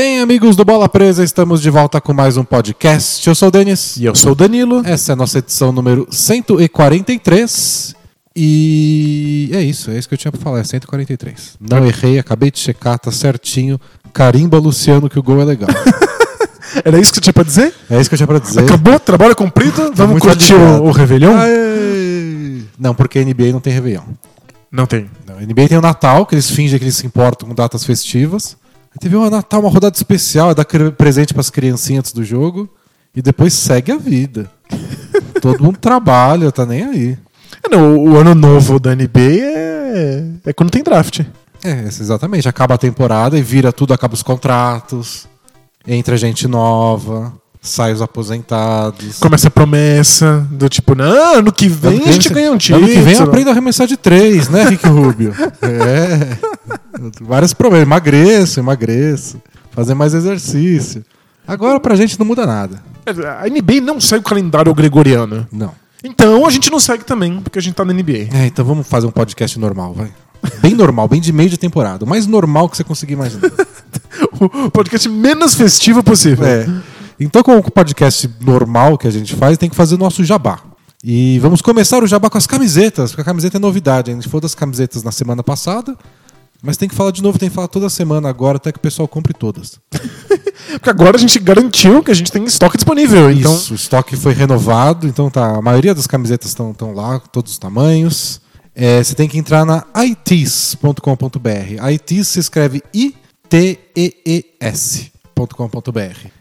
Bem, amigos do Bola Presa, estamos de volta com mais um podcast. Eu sou o Denis. E eu sou o Danilo. Essa é a nossa edição número 143. E é isso, é isso que eu tinha pra falar, é 143. Não errei, acabei de checar, tá certinho. Carimba, Luciano, que o gol é legal. Era isso que você tinha pra dizer? É isso que eu tinha pra dizer. Acabou, trabalho cumprido, vamos muito curtir aliviado. o, o Réveillon? Não, porque a NBA não tem Réveillon. Não tem. Não, a NBA tem o Natal, que eles fingem que eles se importam com datas festivas. Teve um Natal, uma rodada especial, é dar presente pras criancinhas antes do jogo. E depois segue a vida. Todo mundo trabalha, tá nem aí. É, não, o, ano novo da NBA é, é quando tem draft. É, exatamente. Acaba a temporada e vira tudo, acaba os contratos, entra gente nova, sai os aposentados. Começa a promessa do tipo, não, ano que vem Ano que a gente ganha um título. Ano que vem eu aprendo a arremessar de três, né, Rick Rubio? é. Vários problemas. Emagreço, emagreço. Fazer mais exercício. Agora pra gente não muda nada. A NBA não segue o calendário gregoriano. Não. Então a gente não segue também, porque a gente tá na NBA. É, então vamos fazer um podcast normal, vai. Bem normal, bem de meio de temporada. O mais normal que você conseguir imaginar. O podcast menos festivo possível. É. Então, com o podcast normal que a gente faz, tem que fazer o nosso jabá. E vamos começar o jabá com as camisetas, porque a camiseta é novidade. A gente falou das camisetas na semana passada, mas tem que falar de novo, tem que falar toda semana agora, até que o pessoal compre todas. Porque agora a gente garantiu que a gente tem estoque disponível. Então, Isso, o estoque foi renovado, então tá, a maioria das camisetas estão lá, todos os tamanhos. É, você tem que entrar na itis.com.br. itis se escreve I-T-E-E-S.com.br.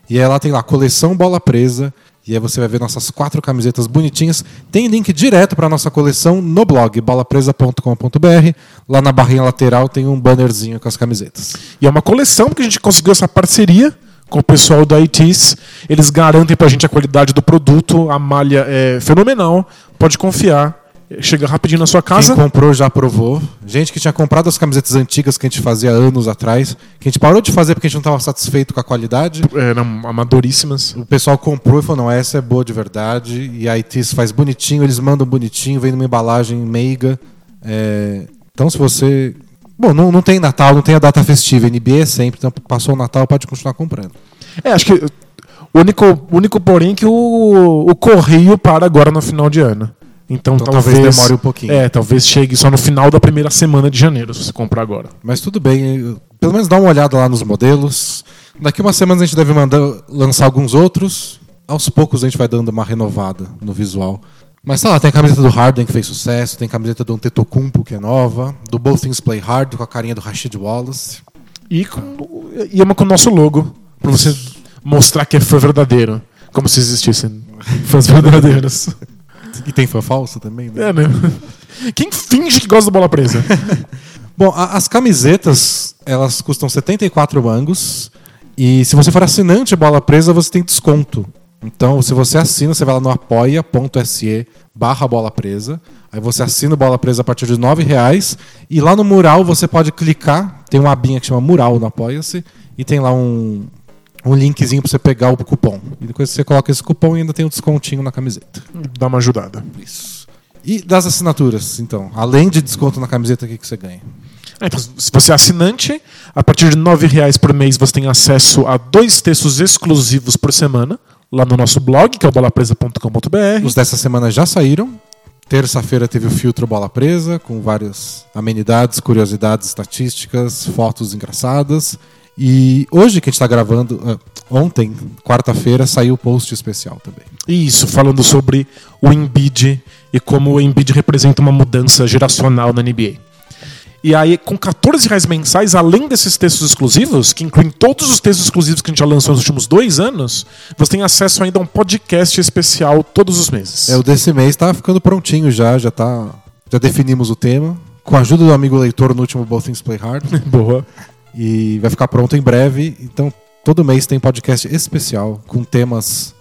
E aí lá tem lá coleção bola presa. E aí você vai ver nossas quatro camisetas bonitinhas. Tem link direto para nossa coleção no blog bolapresa.com.br. Lá na barrinha lateral tem um bannerzinho com as camisetas. E é uma coleção porque a gente conseguiu essa parceria com o pessoal da ITs. Eles garantem pra gente a qualidade do produto, a malha é fenomenal, pode confiar. Chega rapidinho na sua casa. Quem comprou já aprovou. Gente que tinha comprado as camisetas antigas que a gente fazia anos atrás, que a gente parou de fazer porque a gente não estava satisfeito com a qualidade. Eram amadoríssimas. O pessoal comprou e falou: não, essa é boa de verdade. E a ITs faz bonitinho, eles mandam bonitinho, vem numa embalagem meiga. É, Então, se você. Bom, não, não tem Natal, não tem a data festiva. NBA é sempre, então passou o Natal, pode continuar comprando. É, acho que o único, único porém é que o, o correio para agora no final de ano. Então, Então talvez, talvez demore um pouquinho. É, talvez chegue só no final da primeira semana de janeiro, se você comprar agora. Mas tudo bem, pelo menos dá uma olhada lá nos modelos. Daqui umas semanas a gente deve mandar, lançar alguns outros. Aos poucos a gente vai dando uma renovada no visual. Mas tá lá, tem a camiseta do Harden que fez sucesso, tem a camiseta do Antetokounmpo que é nova, do Both Things Play Hard com a carinha do Rashid Wallace. E, com, e uma com o nosso logo, pra você mostrar que é fã verdadeiro. Como se existissem fãs verdadeiros. E tem fã falso também, né? É, né? Quem finge que gosta da bola presa? Bom, a- as camisetas, elas custam 74 mangos. E se você for assinante Bola Presa, você tem desconto. Então, se você assina, você vai lá no apoia.se barra Bola Presa. Aí você assina o Bola Presa a partir de 9 reais. E lá no mural você pode clicar. Tem uma abinha que chama Mural no Apoia-se. E tem lá um, um linkzinho para você pegar o cupom. E depois você coloca esse cupom e ainda tem um descontinho na camiseta. Dá uma ajudada. Isso. E das assinaturas, então? Além de desconto na camiseta, o que, que você ganha? Ah, Então, se você é assinante, a partir de 9 reais por mês você tem acesso a dois textos exclusivos por semana, lá no nosso blog, que é o bolapresa.com.br. Os dessa semana já saíram. Terça-feira teve o filtro Bola Presa, com várias amenidades, curiosidades, estatísticas, fotos engraçadas. E hoje que a gente está gravando, ah, ontem, quarta-feira, saiu o post especial também. Isso, falando sobre o Embiid e como o Embiid representa uma mudança geracional na NBA. E aí, com 14 reais mensais, além desses textos exclusivos, que incluem todos os textos exclusivos que a gente já lançou nos últimos dois anos, você tem acesso ainda a um podcast especial todos os meses. É, o desse mês tá ficando prontinho já, já tá. Já definimos o tema. Com a ajuda do amigo leitor no último Both Things Play Hard. Boa. E vai ficar pronto em breve. Então, todo mês tem podcast especial com temas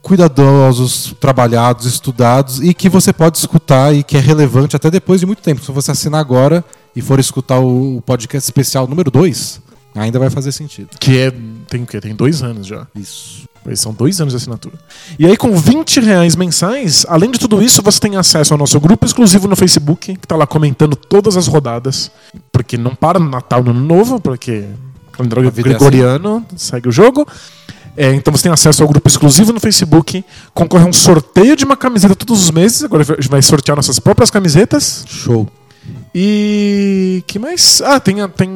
cuidadosos, trabalhados, estudados e que você pode escutar e que é relevante até depois de muito tempo. Se você assinar agora e for escutar o podcast especial número 2, ainda vai fazer sentido. Que é. Tem o quê? Tem dois anos já. Isso. Pois São dois anos de assinatura. E aí, com 20 reais mensais, além de tudo isso, você tem acesso ao nosso grupo exclusivo no Facebook, que tá lá comentando todas as rodadas. Porque não para no Natal no Ano Novo, porque calendário A vida é gregoriano, segue o jogo. É, então você tem acesso ao grupo exclusivo no Facebook, concorre a um sorteio de uma camiseta todos os meses. Agora a gente vai sortear nossas próprias camisetas. Show. E que mais? Ah, tem, tem,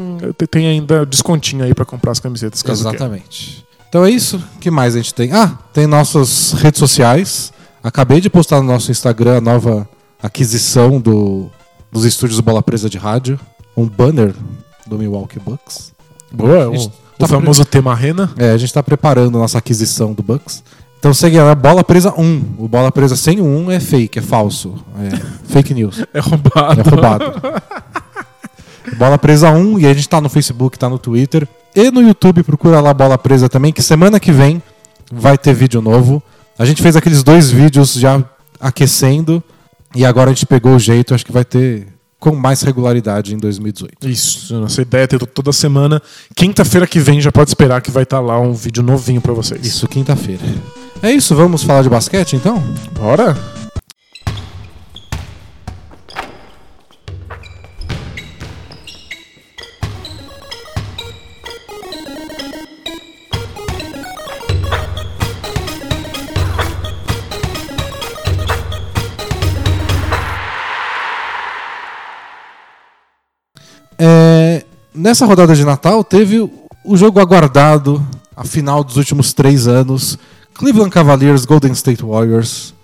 tem ainda descontinho aí pra comprar as camisetas. Caso queira. Exatamente. Então é isso. O que mais a gente tem? Ah, tem nossas redes sociais. Acabei de postar no nosso Instagram a nova aquisição do, dos estúdios Bola Presa de Rádio. Um banner do Milwaukee Bucks. Boa, o, Gente, o tá famoso tema Rena. É, a gente tá preparando a nossa aquisição do Bucks. Então segue lá, Bola Presa 1. O Bola Presa sem o 1 é fake, é falso. É fake news. É roubado. É roubado. Bola Presa 1, e a gente tá no Facebook, tá no Twitter. E no YouTube, procura lá Bola Presa também, que semana que vem vai ter vídeo novo. A gente fez aqueles dois vídeos já aquecendo, e agora a gente pegou o jeito, acho que vai ter com mais regularidade em 2018. Isso, nossa ideia é ter toda semana. Quinta-feira que vem já pode esperar que vai estar lá um vídeo novinho pra vocês. Isso, quinta-feira. É isso, vamos falar de basquete então? Bora? Nessa rodada de Natal teve o jogo aguardado, a final dos últimos três anos. Cleveland Cavaliers, Golden State Warriors.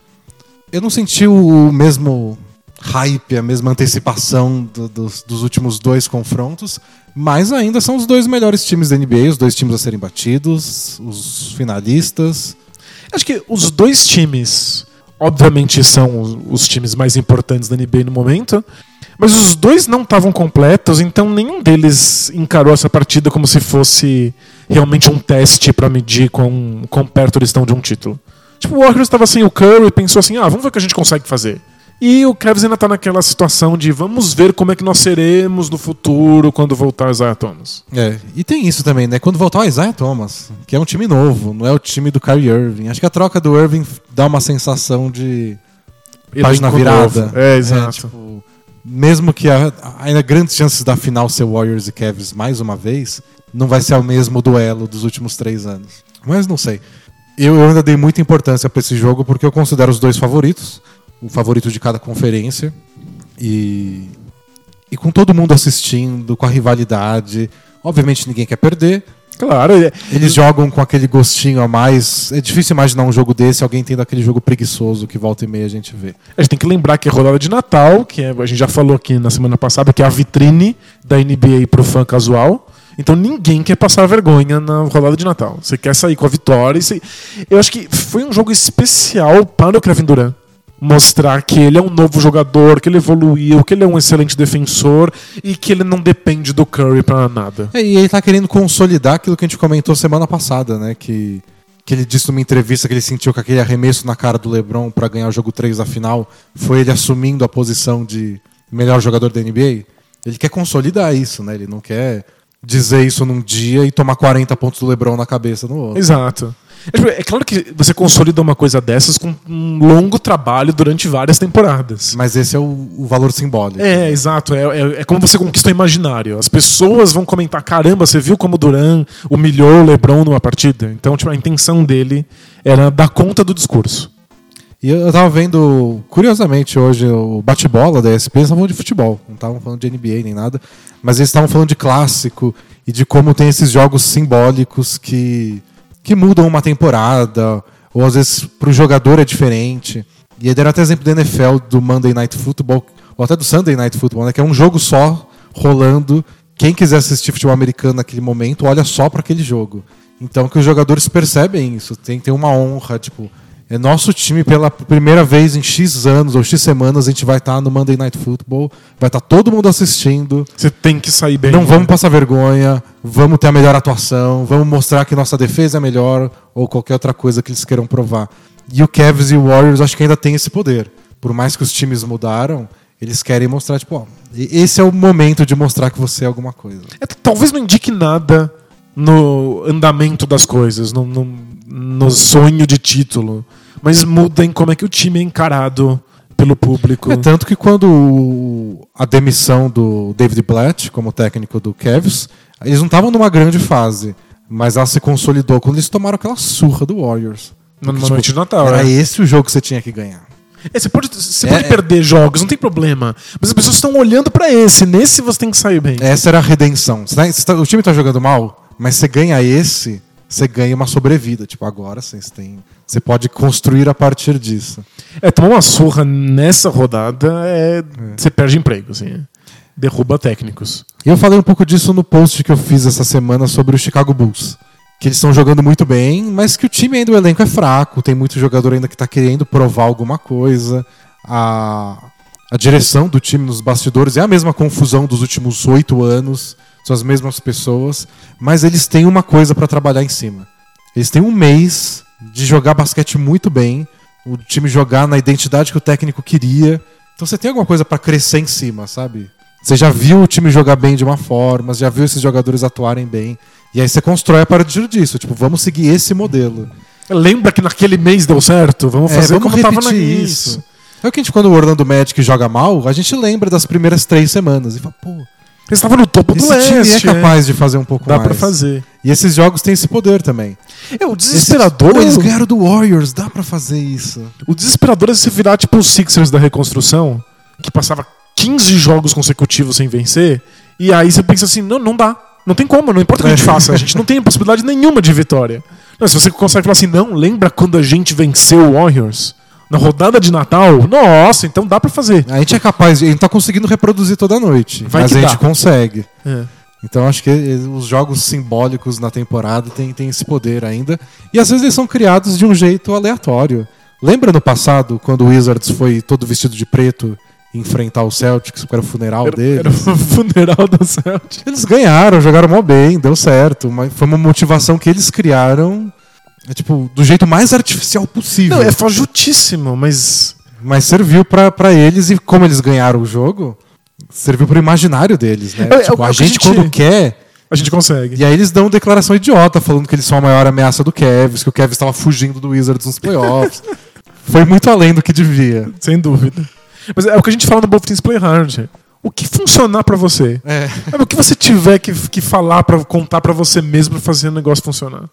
Eu não senti o mesmo hype, a mesma antecipação do- dos, dos últimos dois confrontos, mas ainda são os dois melhores times da NBA, os dois times a serem batidos, os finalistas. Acho que os dois times, obviamente, são os, os times mais importantes da NBA no momento, mas os dois não estavam completos, então nenhum deles encarou essa partida como se fosse realmente um teste pra medir quão, quão perto eles estão de um título. Tipo, o Warriors estava sem o Curry e pensou assim: ah, vamos ver o que a gente consegue fazer. E o Cavs ainda tá naquela situação de vamos ver como é que nós seremos no futuro quando voltar Isaiah Thomas. É, e tem isso também, né? Quando voltar o Isaiah Thomas, que é um time novo, não é o time do Kyrie Irving. Acho que a troca do Irving dá uma sensação de página virada. É, exato. tipo, mesmo que ainda grandes chances da final ser Warriors e Cavs mais uma vez, não vai ser o mesmo duelo dos últimos três anos. Mas não sei. Eu, eu ainda dei muita importância para esse jogo porque eu considero os dois favoritos, o favorito de cada conferência. E, e com todo mundo assistindo, com a rivalidade. Obviamente ninguém quer perder, Claro, é- eles jogam com aquele gostinho a mais. É difícil imaginar um jogo desse, alguém tendo aquele jogo preguiçoso que volta e meia a gente vê. A gente tem que lembrar que é rodada de Natal, que é- a gente já falou aqui na semana passada, que é a vitrine da NBA pro fã casual. Então ninguém quer passar vergonha na rodada de Natal. Você quer sair com a vitória. e você- Eu acho que foi um jogo especial para o Kevin Durant. Mostrar que ele é um novo jogador, que ele evoluiu, que ele é um excelente defensor e que ele não depende do Curry pra nada. É, e ele tá querendo consolidar aquilo que a gente comentou semana passada, né? Que, que ele disse numa entrevista que ele sentiu que aquele arremesso na cara do LeBron para ganhar o jogo 3 da final foi ele assumindo a posição de melhor jogador da NBA. Ele quer consolidar isso, né? Ele não quer dizer isso num dia e tomar 40 pontos do LeBron na cabeça no outro. Exato. É, tipo, É claro que você consolida uma coisa dessas com um longo trabalho durante várias temporadas. Mas esse é o, o valor simbólico. É, exato. É, é, é como você conquista o imaginário. As pessoas vão comentar: caramba, você viu como o Duran humilhou o Lebron numa partida? Então, tipo, a intenção dele era dar conta do discurso. E eu tava vendo, curiosamente, hoje o bate-bola da ESPN, eles estavam falando de futebol, não estavam falando de NBA nem nada, mas eles estavam falando de clássico e de como tem esses jogos simbólicos que, que mudam uma temporada, ou às vezes pro jogador é diferente. E aí deram até exemplo do NFL, do Monday Night Football, ou até do Sunday Night Football, né, que é um jogo só rolando. Quem quiser assistir futebol americano naquele momento, olha só para aquele jogo. Então que os jogadores percebem isso, tem, tem uma honra, tipo, é nosso time pela primeira vez em X anos ou X semanas, a gente vai estar no Monday Night Football, vai estar todo mundo assistindo. Você tem que sair bem. Não né? vamos passar vergonha, vamos ter a melhor atuação, vamos mostrar que nossa defesa é melhor ou qualquer outra coisa que eles queiram provar. E o Cavs e o Warriors acho que ainda tem esse poder. Por mais que os times mudaram, eles querem mostrar, tipo, ó, esse é o momento de mostrar que você é alguma coisa. É, talvez não indique nada no andamento das coisas, no, no, no sonho de título. Mas muda em como é que o time é encarado pelo público. É tanto que quando a demissão do David Blatt como técnico do Cavs, Eles não estavam numa grande fase, mas ela se consolidou quando eles tomaram aquela surra do Warriors. Numa Porque, noite de Natal, Era é. esse o jogo que você tinha que ganhar. É, você pode, você É, pode perder jogos, não tem problema. Mas as pessoas estão olhando pra esse. Nesse você tem que sair bem. Essa era a redenção. Tá- tá- o time tá jogando mal, mas você ganha esse, você ganha uma sobrevida. Tipo, agora sim, você tem. Você pode construir a partir disso. É, tomar uma surra nessa rodada é. Você perde emprego, assim. é. Derruba técnicos. E eu falei um pouco disso no post que eu fiz essa semana sobre o Chicago Bulls. Que eles estão jogando muito bem, mas que o time ainda, o elenco é fraco. Tem muito jogador ainda que tá querendo provar alguma coisa. A, a direção do time nos bastidores é a mesma confusão dos últimos oito anos. São as mesmas pessoas. Mas eles têm uma coisa pra trabalhar em cima. Eles têm um mês de jogar basquete muito bem. O time jogar na identidade que o técnico queria. Então você tem alguma coisa pra crescer em cima, sabe? Você já viu o time jogar bem de uma forma, já viu esses jogadores atuarem bem. E aí você constrói a partir disso. Tipo, vamos seguir esse modelo. Lembra que naquele mês deu certo? Vamos fazer é, vamos como tava repetir na isso. É o que a gente, quando o Orlando Magic joga mal, a gente lembra das primeiras três semanas. E fala, pô, Eles estavam no topo esse do time leste. é capaz de fazer um pouco Dá mais. pra fazer. E esses jogos têm esse poder também. É, o Esse- desesperador. Pô, eles ganharam do Warriors, dá pra fazer isso. O desesperador é se virar tipo os Sixers da reconstrução, que passava 15 jogos consecutivos sem vencer, e aí você pensa assim: não, não dá. Não tem como, não importa o que a gente É. faça, a gente não tem possibilidade nenhuma de vitória. Não, se você consegue falar assim, não, lembra quando a gente venceu o Warriors? Na rodada de Natal? Nossa, então dá pra fazer. A gente é capaz, de, a gente tá conseguindo reproduzir toda noite. Vai mas a gente dá. consegue. É. Então acho que os jogos simbólicos na temporada têm, esse poder ainda. E às vezes eles são criados de um jeito aleatório. Lembra no passado, quando o Wizards foi todo vestido de preto enfrentar o Celtics, que era o funeral Era, deles? era o funeral do Celtic. Eles ganharam, jogaram mó bem, deu certo. Mas foi uma motivação que eles criaram, é, tipo, do jeito mais artificial possível. Não, é fajutíssimo, mas. Mas serviu pra pra eles e como eles ganharam o jogo, serviu pro imaginário deles, né? É, é tipo, que a a gente, gente- quando quer, A gente consegue. E aí eles dão declaração idiota, falando que eles são a maior ameaça do Kevs, que o Kevs estava fugindo do Wizards nos playoffs. Foi muito além do que devia. Sem dúvida. Mas é o que a gente fala no Both Teams Play Hard. O que funcionar pra você? É. É o que você tiver que, que falar para contar pra você mesmo pra fazer o negócio funcionar.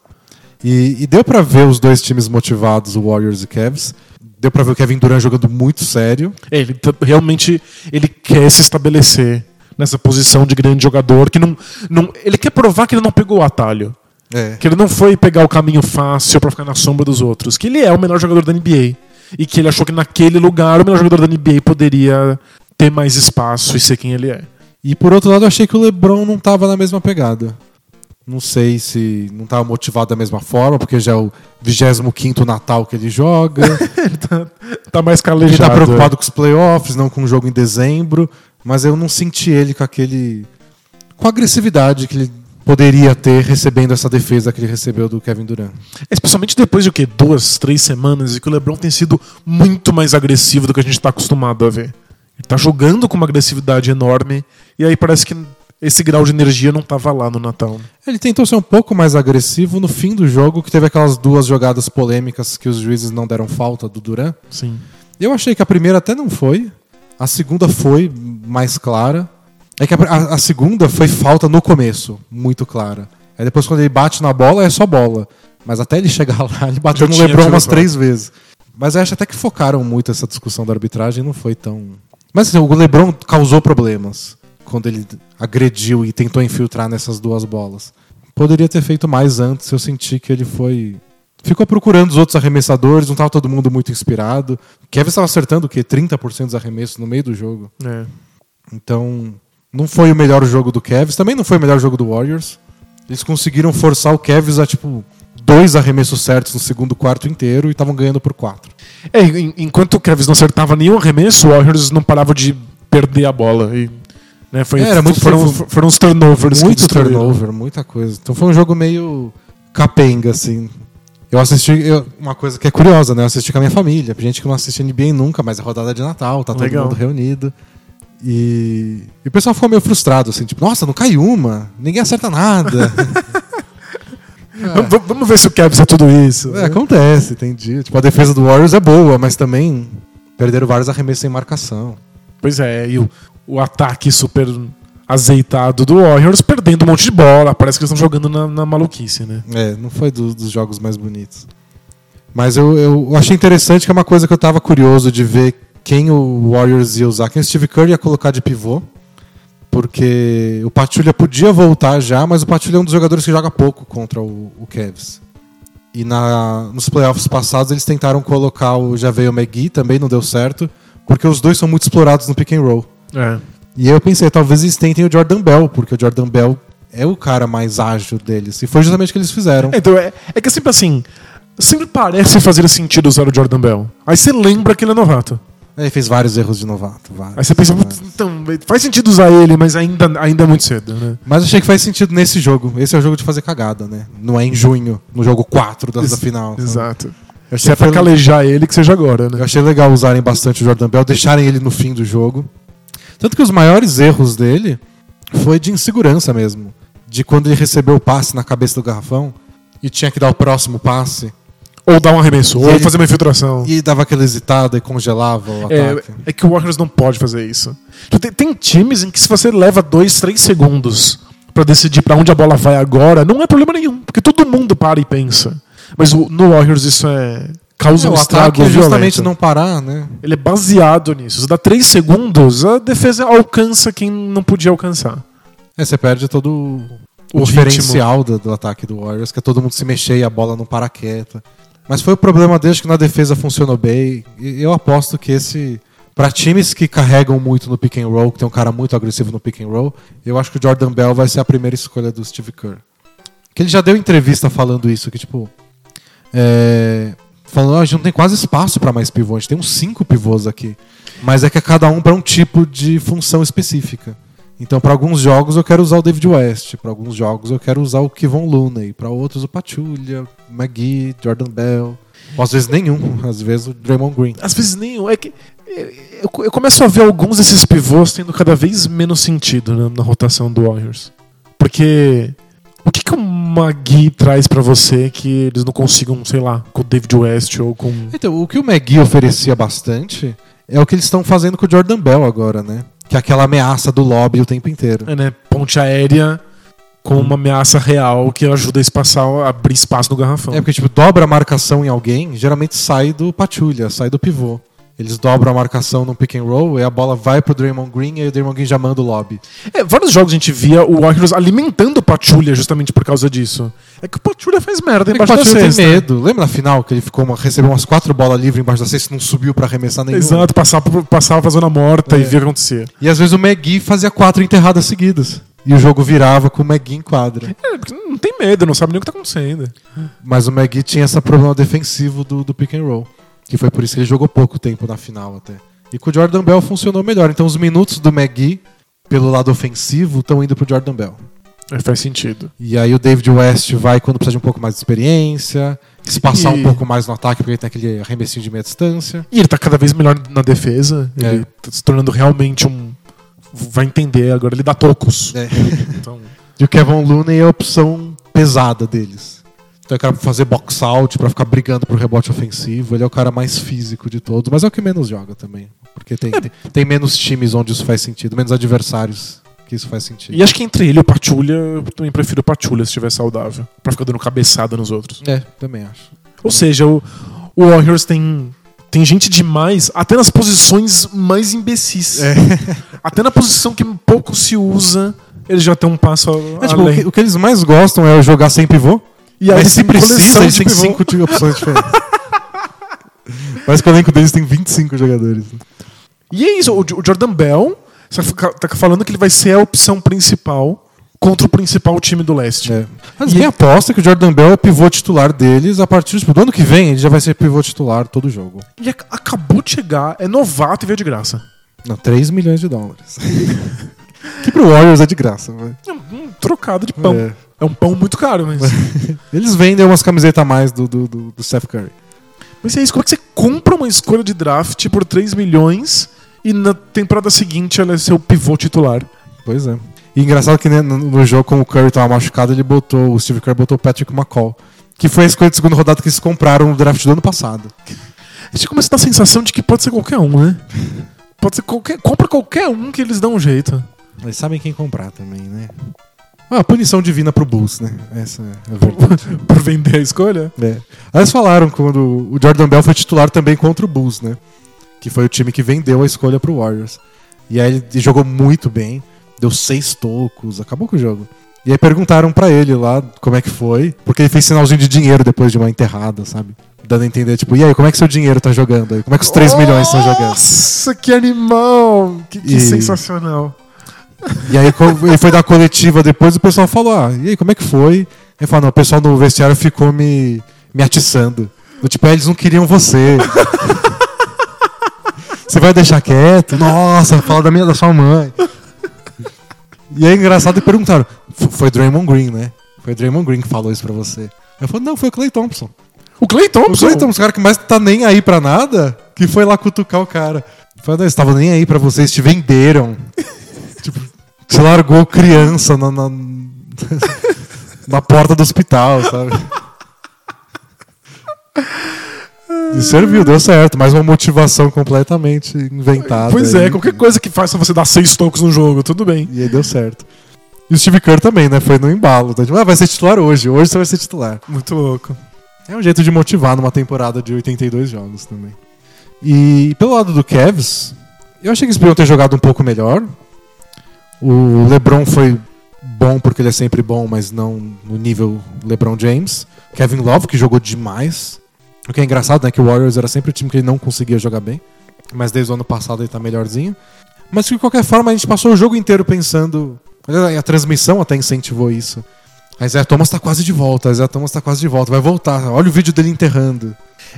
E, e deu pra ver os dois times motivados, o Warriors e Cavs. Deu pra ver o Kevin Durant jogando muito sério. É, ele tá- realmente ele quer se estabelecer nessa posição de grande jogador que não, não ele quer provar que ele não pegou o atalho, É. que ele não foi pegar o caminho fácil pra ficar na sombra dos outros, que ele é o melhor jogador da NBA e que ele achou que naquele lugar o melhor jogador da NBA poderia ter mais espaço e ser quem ele é. E por outro lado, eu achei que o LeBron não tava na mesma pegada. Não sei se não tava motivado da mesma forma, porque já é o 25 Natal que ele joga. Tá mais ele calejado. tá preocupado com os playoffs, não com o jogo em dezembro. Mas eu não senti ele com aquele. com a agressividade que ele poderia ter recebendo essa defesa que ele recebeu do Kevin Durant. Especialmente depois de o quê? Duas, três semanas e que o LeBron tem sido muito mais agressivo do que a gente está acostumado a ver. Ele tá jogando com uma agressividade enorme e aí parece que esse grau de energia não tava lá no Natal. Ele tentou ser um pouco mais agressivo no fim do jogo, que teve aquelas duas jogadas polêmicas que os juízes não deram falta do Durant. Sim. Eu achei que a primeira até não foi. A segunda foi mais clara. É que a, a- segunda foi falta no começo, muito clara. Aí depois, quando ele bate na bola, é só bola. Mas até ele chegar lá, ele bateu no Lebron umas três vezes. Mas eu acho até que focaram muito essa discussão da arbitragem, não foi tão. Mas assim, o Lebron causou problemas quando ele agrediu e tentou infiltrar nessas duas bolas. Poderia ter feito mais antes, eu senti que ele foi. Ficou procurando os outros arremessadores, não estava todo mundo muito inspirado. O Kevin estava acertando o quê? 30% dos arremessos no meio do jogo. É. Então, não foi o melhor jogo do Cavs, também não foi o melhor jogo do Warriors. Eles conseguiram forçar o Cavs a, tipo, dois arremessos certos no segundo quarto inteiro e estavam ganhando por quatro. É, en- enquanto o Kevs não acertava nenhum arremesso, o Warriors não parava de perder a bola. E, né, foi, É, era muito- foram, foram os turnovers Muito turnover, muita coisa. Então foi um jogo meio capenga, assim. Eu assisti, eu- uma coisa que é curiosa, né? Eu assisti com a minha família. Gente que não assiste NBA nunca, mas é rodada de Natal, tá todo Legal. mundo reunido. E, e o pessoal ficou meio frustrado, assim, tipo, nossa, não cai uma, ninguém acerta nada. Vamos- Vamos, ver se o Kevs é tudo isso. É, acontece, dia. Tipo, a defesa do Warriors é boa, mas também perderam vários arremessos sem marcação. Pois é, e o, o ataque super azeitado do Warriors, perdendo um monte de bola. Parece que eles estão jogando na, na maluquice, né? É, não foi do- dos jogos mais bonitos. Mas eu, eu achei interessante que é uma coisa que eu tava curioso de ver quem o Warriors ia usar. Quem o Steve Curry ia colocar de pivô. Porque o Pachulia podia voltar já, mas o Pachulia é um dos jogadores que joga pouco contra o, o Cavs. E na, nos playoffs passados eles tentaram colocar o Javeio McGee, também não deu certo, porque os dois são muito explorados no pick and roll. É. E eu pensei, talvez eles tentem o Jordan Bell, porque o Jordan Bell é o cara mais ágil deles. E foi justamente o que eles fizeram. Então, é, é que é sempre assim. Sempre parece fazer sentido usar o Jordan Bell. Aí você lembra que ele é novato. Ele fez vários erros de novato. vários. Aí você pensa, Vários. "Putz, então, faz sentido usar ele, mas ainda, ainda é muito cedo, né? Mas achei que faz sentido nesse jogo. Esse é o jogo de fazer cagada, né? Não é em junho, no jogo 4 da, da final. Exato. Se é pra foi- calejar ele, que seja agora, né? eu achei legal usarem bastante o Jordan Bell, deixarem ele no fim do jogo. Tanto que os maiores erros dele foi de insegurança mesmo. De quando ele recebeu o passe na cabeça do garrafão e tinha que dar o próximo passe. Ou dar um arremesso, E ou ele- fazer uma infiltração. E dava aquela hesitada e congelava o ataque. É, é que o Warriors não pode fazer isso. Tem, tem times em que se você leva dois, três segundos pra decidir pra onde a bola vai agora, não é problema nenhum, porque todo mundo para e pensa. Mas no Warriors isso é causa É, um estrago ataque é justamente violento. não parar, né? Ele é baseado nisso. Se dá três segundos, a defesa alcança quem não podia alcançar. É, você perde todo o, O diferencial do, do ataque do Warriors, que é todo mundo se mexer e a bola não para quieta. Mas foi o problema desde que na defesa funcionou bem. E eu aposto que esse. Pra times que carregam muito no pick and roll, que tem um cara muito agressivo no pick and roll, eu acho que o Jordan Bell vai ser a primeira escolha do Steve Kerr. Que ele já deu entrevista falando isso, que tipo. É, falando, "Ah, a gente não tem quase espaço pra mais pivô, a gente tem uns cinco pivôs aqui. Mas é que é cada um pra um tipo de função específica. Então, para alguns jogos eu quero usar o David West, para alguns jogos eu quero usar o Kevon Looney, para outros o Pachulia, McGee, Jordan Bell. Ou às vezes nenhum, às vezes o Draymond Green. Às vezes nenhum. É que eu, eu começo a ver alguns desses pivôs tendo cada vez menos sentido na, na rotação do Warriors. Porque o que, que o Magui traz pra você que eles não consigam, sei lá, com o David West ou com. Então, o que o McGee oferecia bastante é o que eles estão fazendo com o Jordan Bell agora, né? Que é aquela ameaça do lobby o tempo inteiro. É, né, ponte aérea com uma ameaça real que ajuda a espaçar, a abrir espaço no garrafão. É porque, tipo, dobra a marcação em alguém, geralmente sai do Pachulia, sai do pivô. Eles dobram a marcação no pick and roll e a bola vai pro Draymond Green e o Draymond Green já manda o lobby. É, vários jogos a gente via o Warriors alimentando o Pachulia justamente por causa disso. É que o Pachulia faz merda É que o embaixo da Pachulia tem cesta. medo. Lembra na final que ele ficou uma- recebeu umas quatro bolas livres embaixo da cesta e não subiu pra arremessar nenhuma? Exato, passava, passava pra zona morta É. e via acontecia. E às vezes o McGee fazia quatro enterradas seguidas. E o jogo virava com o McGee em quadra. É, porque não tem medo, não sabe nem o que tá acontecendo. Mas o McGee tinha esse problema defensivo do, do pick and roll. Que foi por isso que ele jogou pouco tempo na final até. E com o Jordan Bell funcionou melhor. Então os minutos do McGee, pelo lado ofensivo, estão indo pro Jordan Bell. É, faz sentido. E aí o David West vai quando precisa de um pouco mais de experiência, espaçar E- um pouco mais no ataque, porque ele tem aquele arremessinho de meia distância. E ele tá cada vez melhor na defesa. É. Ele tá se tornando realmente um. Vai entender agora, ele dá tocos. É. Então, E o Kevin Looney é a opção pesada deles. Então é o cara pra fazer box out, pra ficar brigando pro rebote ofensivo. Ele é o cara mais físico de todos, mas é o que menos joga também. Porque tem, tem, tem menos times onde isso faz sentido, menos adversários que isso faz sentido. e acho que entre ele e o Pachulia, eu também prefiro o Pachulia se estiver saudável. Pra ficar dando cabeçada nos outros. É, também acho. Ou seja, o, o Warriors tem. Tem gente demais, até nas posições mais imbecis. É. Até na posição que pouco se usa, eles já estão um passo a- É, tipo, o, além. que, o que eles mais gostam é jogar sem pivô. E aí mas se precisa, de têm pivô. cinco opções diferentes. Parece que o elenco deles tem 25 jogadores. E é isso, o Jo- o Jordan Bell tá falando que ele vai ser a opção principal contra o principal time do leste. É. Mas E- aposta que o Jordan Bell é o pivô titular deles a partir do ano que vem, ele já vai ser pivô titular todo jogo. E ac- acabou de chegar, é novato e veio de graça. Não, 3 milhões de dólares. que pro Warriors é de graça, velho. É um trocado de pão. É. É. um pão muito caro, mas. Eles vendem umas camisetas a mais do, do, do, do Steph Curry. mas é isso, como é que você compra uma escolha de draft por 3 milhões e na temporada seguinte ela é seu pivô titular? Pois é. E engraçado que né, no, no jogo, como o Curry tava machucado, ele botou, o Steve Curry botou o Patrick McCall. Que foi a escolha de segunda rodada que eles compraram no draft do ano passado. A gente começa a dar a sensação de que pode ser qualquer um, né? Pode ser qualquer. Compra qualquer um que eles dão um jeito. Eles sabem quem comprar também, né? Ah, punição divina pro Bulls, né? Essa é a verdade. Por vender a escolha? É. Aí eles falaram quando o Jordan Bell foi titular também contra o Bulls, né? Que foi o time que vendeu a escolha pro Warriors. E aí ele jogou muito bem, deu seis tocos, acabou com o jogo. E aí perguntaram pra ele lá como é que foi, porque ele fez sinalzinho de dinheiro depois de uma enterrada, sabe? Dando a entender, tipo, e aí, como é que seu dinheiro tá jogando aí? Como é que os 3 milhões estão jogando? Nossa, que animal! Que, que E- sensacional. E aí ele foi dar coletiva depois, o pessoal falou, ah, e aí, como é que foi? Ele falou, não, o pessoal no vestiário ficou me, me atiçando. Do tipo, "É, eles não queriam você. você vai deixar quieto? Nossa, fala da minha da sua mãe. E é engraçado e perguntaram, "F- foi Draymond Green, né? Foi Draymond Green que falou isso pra você. Eu falei, não, foi o Clay Thompson. O Clay O Thompson. Clay Thompson, o cara que mais tá nem aí pra nada, que foi lá cutucar o cara. Eu Falei, não, eles estavam nem aí pra vocês, te venderam. tipo, você largou criança na, na, na porta do hospital, sabe? E serviu, deu certo, mas uma motivação completamente inventada. Pois é, aí. qualquer coisa que faça você dar seis tocos no jogo, tudo bem. E aí deu certo. E o Steve Kerr também, né? Foi no embalo. Tá? Tipo, ah, vai ser titular hoje. Hoje você vai ser titular. Muito louco. É um jeito de motivar numa temporada de 82 jogos também. E pelo lado do Cavs, eu achei que eles podiam ter jogado um pouco melhor. O LeBron foi bom porque ele é sempre bom, mas não no nível LeBron James. Kevin Love, que jogou demais. O que é engraçado, né? Que o Warriors era sempre o time que ele não conseguia jogar bem. Mas desde o ano passado ele tá melhorzinho. Mas de qualquer forma, a gente passou o jogo inteiro pensando. A transmissão até incentivou isso. A Isaiah Thomas tá quase de volta, a Isaiah Thomas tá quase de volta, vai voltar. Olha o vídeo dele enterrando.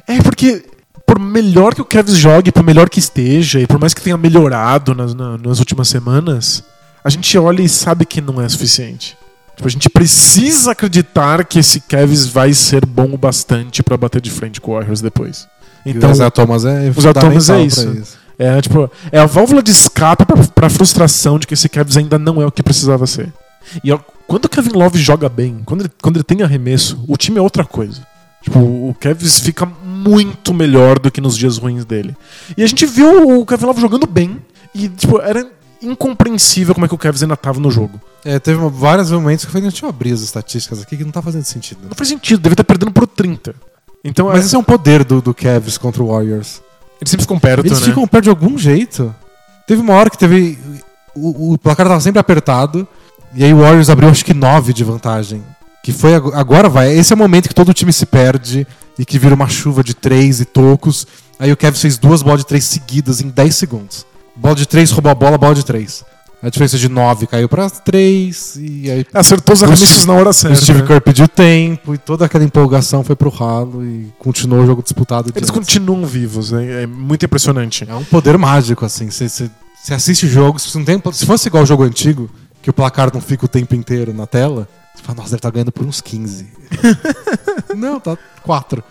É, porque por melhor que o Kevs jogue, por melhor que esteja, e por mais que tenha melhorado nas, na- nas últimas semanas, a gente olha e sabe que não é suficiente. Tipo, a gente precisa acreditar que esse Kevs vai ser bom o bastante pra bater de frente com o Warriors depois. Então, Então, o Isaiah Thomas é Isaiah Thomas é pra isso. é, tipo, é a válvula de escape pra, pra frustração de que esse Kevs ainda não é o que precisava ser. E ó, quando o Kevin Love joga bem, quando ele, quando ele tem arremesso, o time é outra coisa. Tipo, o Kevs fica muito melhor do que nos dias ruins dele. E a gente viu o Kevin Love jogando bem. E, tipo, era incompreensível como é que o Kevs ainda tava no jogo. É, teve uma- vários momentos que eu falei, deixa eu abrir as estatísticas aqui que não tá fazendo sentido. Não faz sentido, deve estar perdendo por 30. Então, Mas é, esse é um poder do, do Cavs contra o Warriors. eles sempre ficam perto, Eles né? ficam perto de algum jeito. Teve uma hora que teve. O, o placar tava sempre apertado. E aí o Warriors abriu acho que 9 de vantagem. Que foi ag- agora vai. Esse é o momento que todo time se perde e que vira uma chuva de três e tocos. Aí o Kevin fez duas bolas de três seguidas em 10 segundos. Bola de três, roubou a bola, bola de três. A diferença de 9 caiu pra 3 e aí Acertou os O arremessos na hora o certa. Steve né? Kerr pediu tempo e toda aquela empolgação foi pro ralo e continuou o jogo disputado. Eles continuam vivos, né? É muito impressionante. É um poder mágico, assim. Você- assiste jogos, se, não tem, se fosse igual o jogo antigo, que o placar não fica o tempo inteiro na tela, você fala, nossa, deve estar ganhando por uns 15. não, tá 4.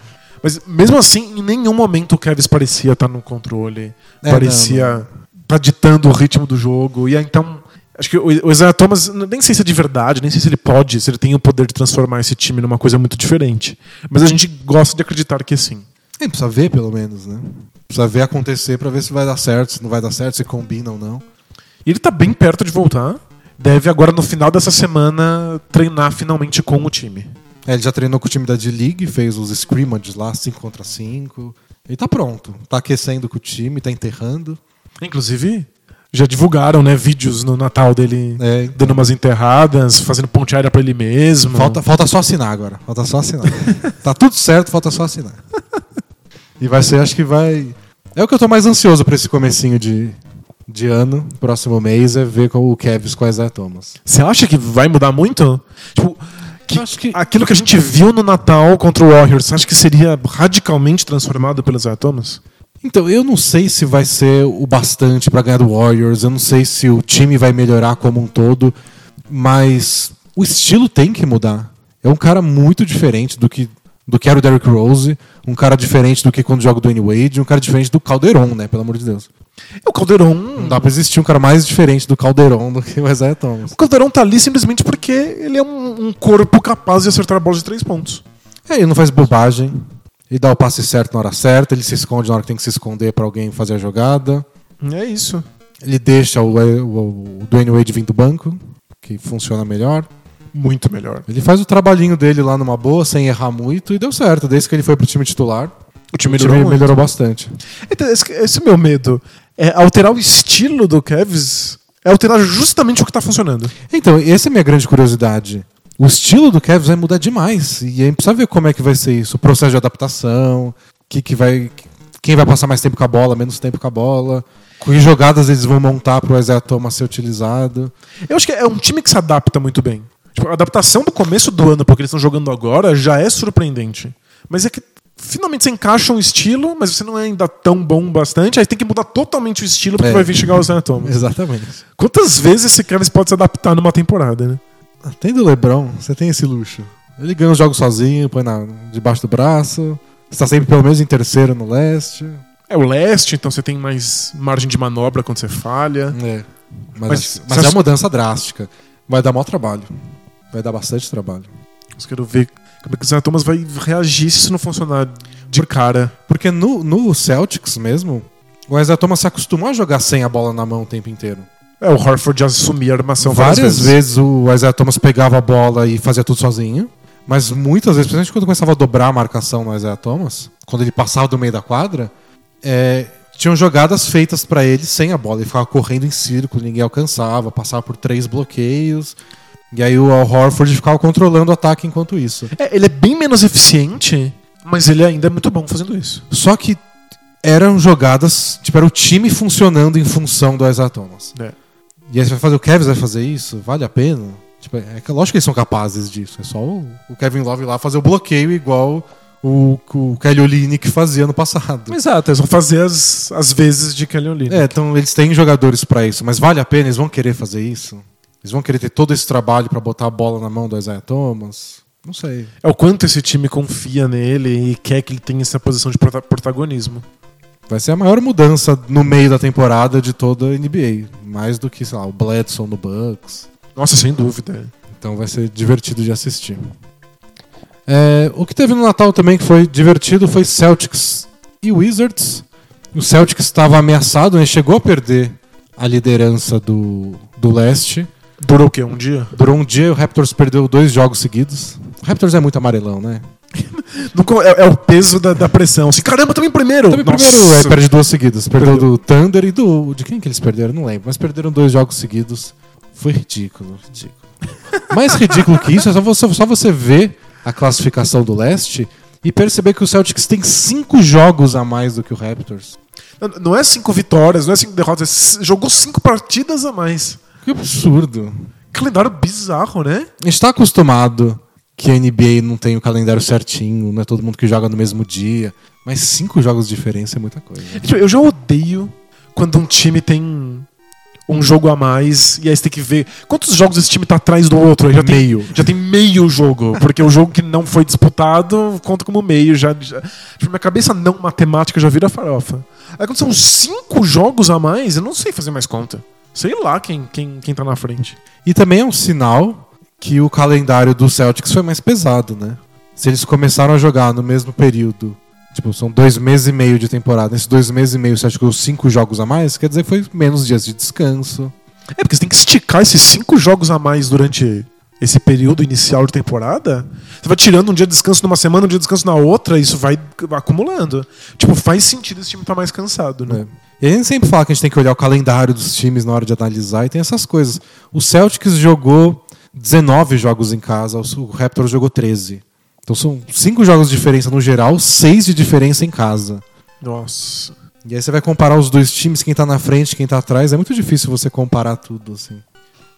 Mas mesmo assim, em nenhum momento o Kevs parecia estar no controle. É, parecia estar ditando o ritmo do jogo. E aí, então. Acho que o Isaiah Thomas, nem sei se é de verdade, nem sei se ele pode, se ele tem o poder de transformar esse time numa coisa muito diferente. Mas a gente gosta de acreditar que sim. É, precisa ver, pelo menos, né? Precisa ver acontecer pra ver se vai dar certo, se não vai dar certo, se combina ou não. E ele tá bem perto de voltar. Deve agora, no final dessa semana, treinar finalmente com o time. É, ele já treinou com o time da D-League, fez os scrimmages lá, 5 contra 5. Ele tá pronto. Tá aquecendo com o time, tá enterrando. Inclusive, já divulgaram né, vídeos no Natal dele É, então. dando umas enterradas, fazendo ponte aérea pra ele mesmo. Falta, falta só assinar agora. Falta só assinar. tá tudo certo, falta só assinar. E vai ser, acho que vai. É o que eu tô mais ansioso pra esse comecinho de, de ano, próximo mês, é ver com o Kevs com a Isaiah Thomas. Você acha que vai mudar muito? Tipo, que- que- aquilo que a gente viu no Natal contra o Warriors, você acha que seria radicalmente transformado pelo Isaiah Thomas? Então, eu não sei se vai ser o bastante pra ganhar do Warriors, eu não sei se o time vai melhorar como um todo, mas o estilo tem que mudar. É um cara muito diferente do que, do que era o Derrick Rose, um cara diferente do que quando joga o Dwayne Wade, um cara diferente do Calderon, né? Pelo amor de Deus. O Calderon. Não dá pra existir um cara mais diferente do Calderon do que o Isaiah Thomas. O Calderon tá ali simplesmente porque ele é um, um corpo capaz de acertar a bola de três pontos. É, ele não faz bobagem, ele dá o passe certo na hora certa, ele se esconde na hora que tem que se esconder pra alguém fazer a jogada. É isso. Ele deixa o, o, o Dwayne Wade vir do banco, que funciona melhor. Muito melhor. Ele faz o trabalhinho dele lá numa boa, sem errar muito, e deu certo. Desde que ele foi pro time titular, O time o time melhorou, melhorou, bastante. Então, esse, esse é o meu medo. É alterar o estilo do Cavs. É alterar justamente o que tá funcionando. Então, essa é a minha grande curiosidade. O estilo do Cavs vai mudar demais. E a gente precisa ver como é que vai ser isso. O processo de adaptação, que que vai, quem vai passar mais tempo com a bola, menos tempo com a bola. Que jogadas eles vão montar para o Isaiah Thomas ser utilizado. Eu acho que é um time que se adapta muito bem. Tipo, a adaptação do começo do ano porque eles estão jogando agora já é surpreendente. Mas é que finalmente você encaixa um estilo, mas você não é ainda tão bom bastante, aí tem que mudar totalmente o estilo porque É. vai vir chegar o Isaiah Thomas. Exatamente. Quantas vezes esse Cavs pode se adaptar numa temporada, né? Tem do LeBron, você tem esse luxo. Ele ganha os jogos sozinho, põe na, debaixo do braço. Está sempre pelo menos em terceiro no leste. É o leste, então você tem mais margem de manobra quando você falha. É. Mas, Mas mas, você é uma mudança drástica. Vai dar maior trabalho. Vai dar bastante trabalho. Eu quero ver como é que o Isaiah Thomas vai reagir se isso não funcionar de cara. Porque no, no Celtics mesmo, o Isaiah Thomas se acostumou a jogar sem a bola na mão o tempo inteiro. É, o Horford já assumia a armação várias, várias, vezes. o Isaiah Thomas pegava a bola e fazia tudo sozinho. Mas muitas vezes, principalmente quando começava a dobrar a marcação no Isaiah Thomas, quando ele passava do meio da quadra, é, tinham jogadas feitas pra ele sem a bola. Ele ficava correndo em círculo, ninguém alcançava, passava por três bloqueios. E aí o Al Horford ficava controlando o ataque enquanto isso. É, ele é bem menos eficiente, mas ele ainda é muito bom fazendo isso. Só que eram jogadas, tipo, era o time funcionando em função do Isaiah Thomas. É. E aí você vai fazer o Kevin vai fazer isso? Vale a pena? Tipo, é que lógico que eles são capazes disso. É só o, o Kevin Love lá fazer o bloqueio igual o, o Kelly Olynyk fazia no passado. Exato, eles vão fazer as, as vezes de Kelly Olynyk. É, então eles têm jogadores pra isso, mas vale a pena? Eles vão querer fazer isso? Eles vão querer ter todo esse trabalho pra botar a bola na mão do Isaiah Thomas? Não sei. É o quanto esse time confia nele e quer que ele tenha essa posição de prota- protagonismo. Vai ser a maior mudança no meio da temporada de toda a NBA. Mais do que, sei lá, o Bledson no Bucks. Nossa, sem dúvida. Então vai ser divertido de assistir. É, o que teve no Natal também que foi divertido foi Celtics e Wizards. O Celtics estava ameaçado, né? chegou a perder a liderança do, do leste. Durou o quê? Um dia? Durou um dia e o Raptors perdeu dois jogos seguidos. O Raptors é muito amarelão, né? Nunca- É, é o peso da, da pressão. Assim, caramba, também primeiro! Também Nossa. primeiro é, perde duas seguidas. Perdeu, Perdeu. do Thunder e do. De quem que eles perderam? Não lembro. Mas perderam dois jogos seguidos. Foi ridículo, ridículo. Mais ridículo que isso é só você, só você ver a classificação do leste e perceber que o Celtics tem cinco jogos a mais do que o Raptors. Não- Não é cinco vitórias, não é cinco derrotas. é jogou cinco partidas a mais. Que absurdo. Calendário bizarro, né? A gente tá acostumado que a NBA não tem o calendário certinho, não é todo mundo que joga no mesmo dia. Mas cinco jogos de diferença é muita coisa. Tipo, Eu já odeio quando um time tem um jogo a mais e aí você tem que ver quantos jogos esse time tá atrás do outro. Aí já tem Meio. já tem meio jogo, porque o jogo que não foi disputado conta como meio. Já, já tipo, minha cabeça não matemática já vira farofa. Aí quando são cinco jogos a mais, eu não sei fazer mais conta. Sei lá quem, quem, quem tá na frente. E também é um sinal que o calendário do Celtics foi mais pesado, né? Se eles começaram a jogar no mesmo período, tipo, são dois meses e meio de temporada, nesses dois meses e meio você acha que os cinco jogos a mais, quer dizer que foi menos dias de descanso. É porque você tem que esticar esses cinco jogos a mais durante esse período inicial de temporada. Você vai tirando um dia de descanso numa semana, um dia de descanso na outra, e isso vai acumulando. Tipo, faz sentido esse time estar mais cansado, né? né? E a gente sempre fala que a gente tem que olhar o calendário dos times na hora de analisar e tem essas coisas. O Celtics jogou 19 jogos em casa, o Raptors jogou 13. Então são cinco jogos de diferença no geral, seis de diferença em casa. Nossa. E aí você vai comparar os dois times, quem tá na frente, quem tá atrás. É muito difícil você comparar tudo, assim.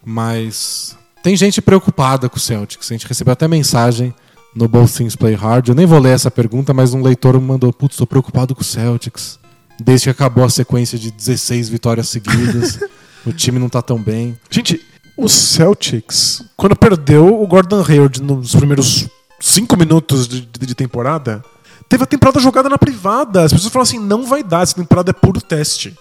Mas tem gente preocupada com o Celtics. A gente recebeu até mensagem no Both Things Play Hard. Eu nem vou ler essa pergunta, mas um leitor me mandou: Putz, tô preocupado com o Celtics. Desde que acabou a sequência de 16 vitórias seguidas, o time não tá tão bem. Gente, o Celtics, quando perdeu o Gordon Hayward nos primeiros cinco minutos de, de- de temporada, teve a temporada jogada na privada. As pessoas falam assim: não vai dar, essa temporada é puro teste.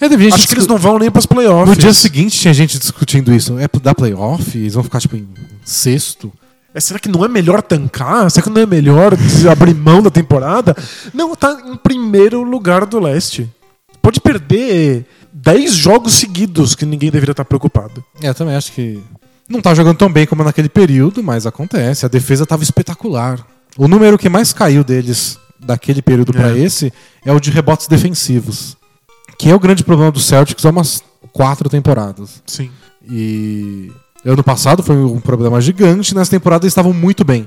É, Acho que eles discu- não vão nem pros playoffs. No dia seguinte tinha gente discutindo isso. É da playoff? Eles vão ficar, tipo, em sexto? É, será que não é melhor tancar? Será que não é melhor abrir mão da temporada? Não, tá em primeiro lugar do leste. Pode perder 10 jogos seguidos que ninguém deveria estar preocupado. É, eu também acho que não tá jogando tão bem como naquele período, mas acontece. A defesa tava espetacular. O número que mais caiu deles daquele período É. esse é o de rebotes defensivos, que é o grande problema do Celtics há umas quatro temporadas. Sim. E ano passado foi um problema gigante, nessa temporada eles estavam muito bem.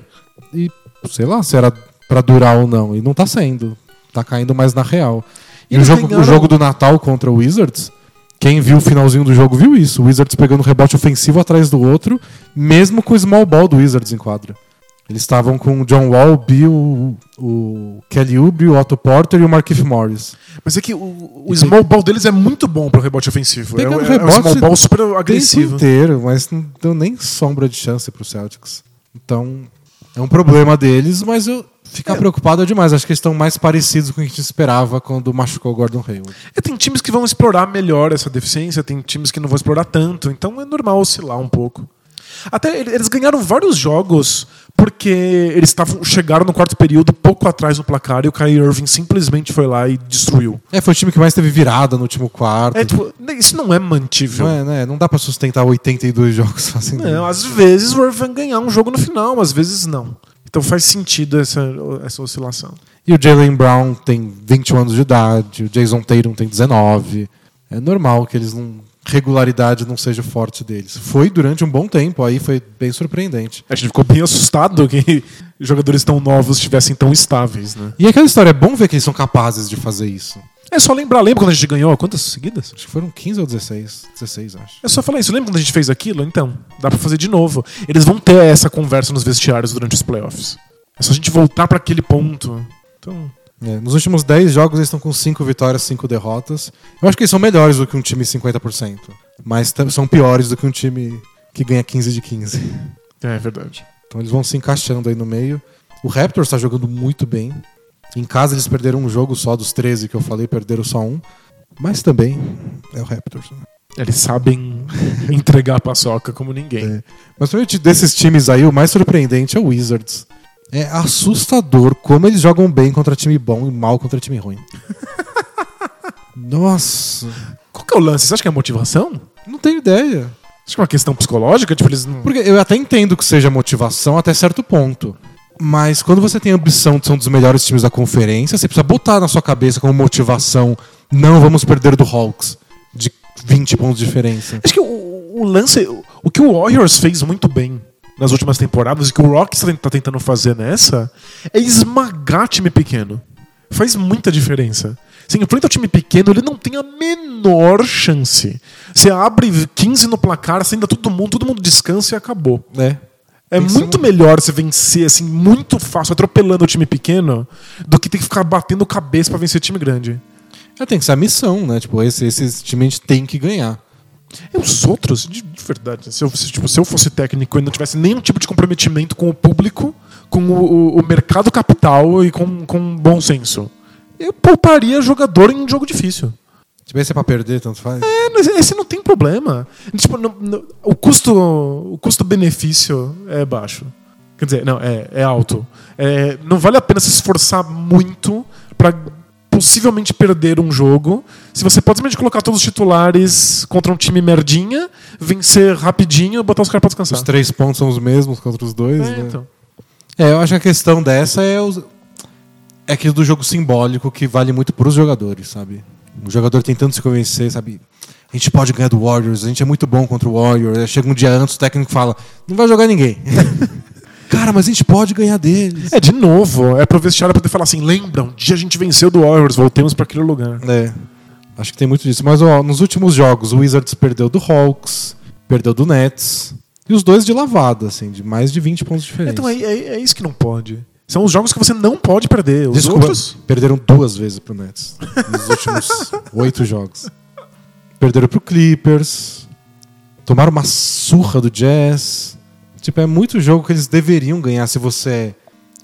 E sei lá se era pra durar ou não, e não tá sendo. Tá caindo mais na real. E o jogo, ganharam- o jogo do Natal contra o Wizards, quem viu o finalzinho do jogo viu isso. O Wizards pegando rebote ofensivo atrás do outro, mesmo com o small ball do Wizards em quadra. Eles estavam com o John Wall, o Bill, o Kelly Oubre, o Otto Porter e o Markif Morris. Mas é que o, o small ball deles é muito bom pro rebote ofensivo. É, é, é um rebote small ball super agressivo. inteiro, mas não deu nem sombra de chance pro Celtics. Então, é um problema deles, mas eu ficar É. preocupado é demais. Acho que eles estão mais parecidos com o que a gente esperava quando machucou o Gordon Hayward. É, tem times que vão explorar melhor essa deficiência, tem times que não vão explorar tanto, então é normal oscilar um pouco. Até ele- eles ganharam vários jogos porque eles estavam chegaram no quarto período pouco atrás no placar e o Kyrie Irving simplesmente foi lá e destruiu. É, foi o time que mais teve virada no último quarto. É, tipo, isso não é mantível. não, é, né? não dá pra sustentar 82 jogos fazendo Não, às vezes o Irving vai ganhar um jogo no final, às vezes não. Então faz sentido essa, essa oscilação. E o Jalen Brown tem 21 anos de idade, o Jason Tatum tem 19. É normal que eles não. Regularidade não seja forte deles. Foi durante um bom tempo, aí foi bem surpreendente. A gente ficou bem assustado que jogadores tão novos estivessem tão estáveis, né? E aquela história, é bom ver que eles são capazes de fazer isso. É só lembrar, lembra quando a gente ganhou quantas seguidas? Acho que foram 15 ou 16. 16, acho. É só falar isso. Lembra quando a gente fez aquilo? Então, dá pra fazer de novo. Eles vão ter essa conversa nos vestiários durante os playoffs. É só a gente voltar pra aquele ponto. Então, É, nos últimos 10 jogos eles estão com 5 vitórias, 5 derrotas. Eu acho que eles são melhores do que um time 50%. Mas são piores do que um time que ganha 15 de 15. é verdade. Então eles vão se encaixando aí no meio. O Raptors está jogando muito bem. Em casa eles perderam um jogo só dos 13 que eu falei, perderam só um. Mas também é o Raptors. né? Eles sabem entregar a paçoca como ninguém. É. Mas desses times aí, o mais surpreendente é o Wizards. É assustador como eles jogam bem contra time bom e mal contra time ruim. Nossa, Qual que é o lance? Você acha que é motivação? não tenho ideia. Acho que é uma questão psicológica? Tipo, eles não. Porque eu até entendo que seja motivação até certo ponto. Mas quando você tem a ambição de ser um dos melhores times da conferência, você precisa botar na sua cabeça como motivação: não vamos perder do Hawks de 20 pontos de diferença. Acho que o, o lance. O que o Warriors fez muito bem nas últimas temporadas e que o Rockets tá tentando fazer nessa é esmagar time pequeno. Faz muita diferença. Se enfrenta o time pequeno, ele não tem a menor chance. Você abre 15 no placar, você ainda todo mundo, todo mundo descansa e acabou. É. É muito melhor você vencer assim, muito fácil, atropelando o time pequeno, do que ter que ficar batendo cabeça pra vencer time grande. É, tem que ser a missão, né? Tipo, esse, esse time a gente tem que ganhar. E os outros, de, de verdade, se eu, se, tipo, se eu fosse técnico e não tivesse nenhum tipo de comprometimento com o público, com o, o- o mercado capital e com, com bom senso, eu pouparia jogador em um jogo difícil. Se bem se é pra perder, tanto faz. É, mas esse não tem problema. Tipo, não- não- o custo o custo-benefício é baixo. Quer dizer, não, é, é alto. É, não vale a pena se esforçar muito pra possivelmente perder um jogo. Se você pode simplesmente colocar todos os titulares contra um time merdinha, vencer rapidinho e botar os caras pra descansar. Os três pontos são os mesmos contra os dois, É, né? então. É, eu acho que a questão dessa é os... é aquilo do jogo simbólico que vale muito pros jogadores, sabe? O jogador tentando se convencer, sabe? A gente pode ganhar do Warriors, a gente é muito bom contra o Warriors. Chega um dia antes, o técnico fala: não vai jogar ninguém. Cara, mas a gente pode ganhar deles. É, de novo, é pro vestiário poder falar assim: lembra, um dia a gente venceu do Warriors, voltemos pra aquele lugar. É. Acho que tem muito disso. Mas ó, nos últimos jogos, o Wizards perdeu do Hawks, perdeu do Nets. E os dois de lavada, assim, de mais de 20 pontos de diferença. Então é, é, é isso que não pode. São os jogos que você não pode perder. Os Desculpa, outros. perderam duas vezes pro Nets nos últimos oito jogos. Perderam pro Clippers, tomaram uma surra do Jazz. Tipo, é muito jogo que eles deveriam ganhar se você é.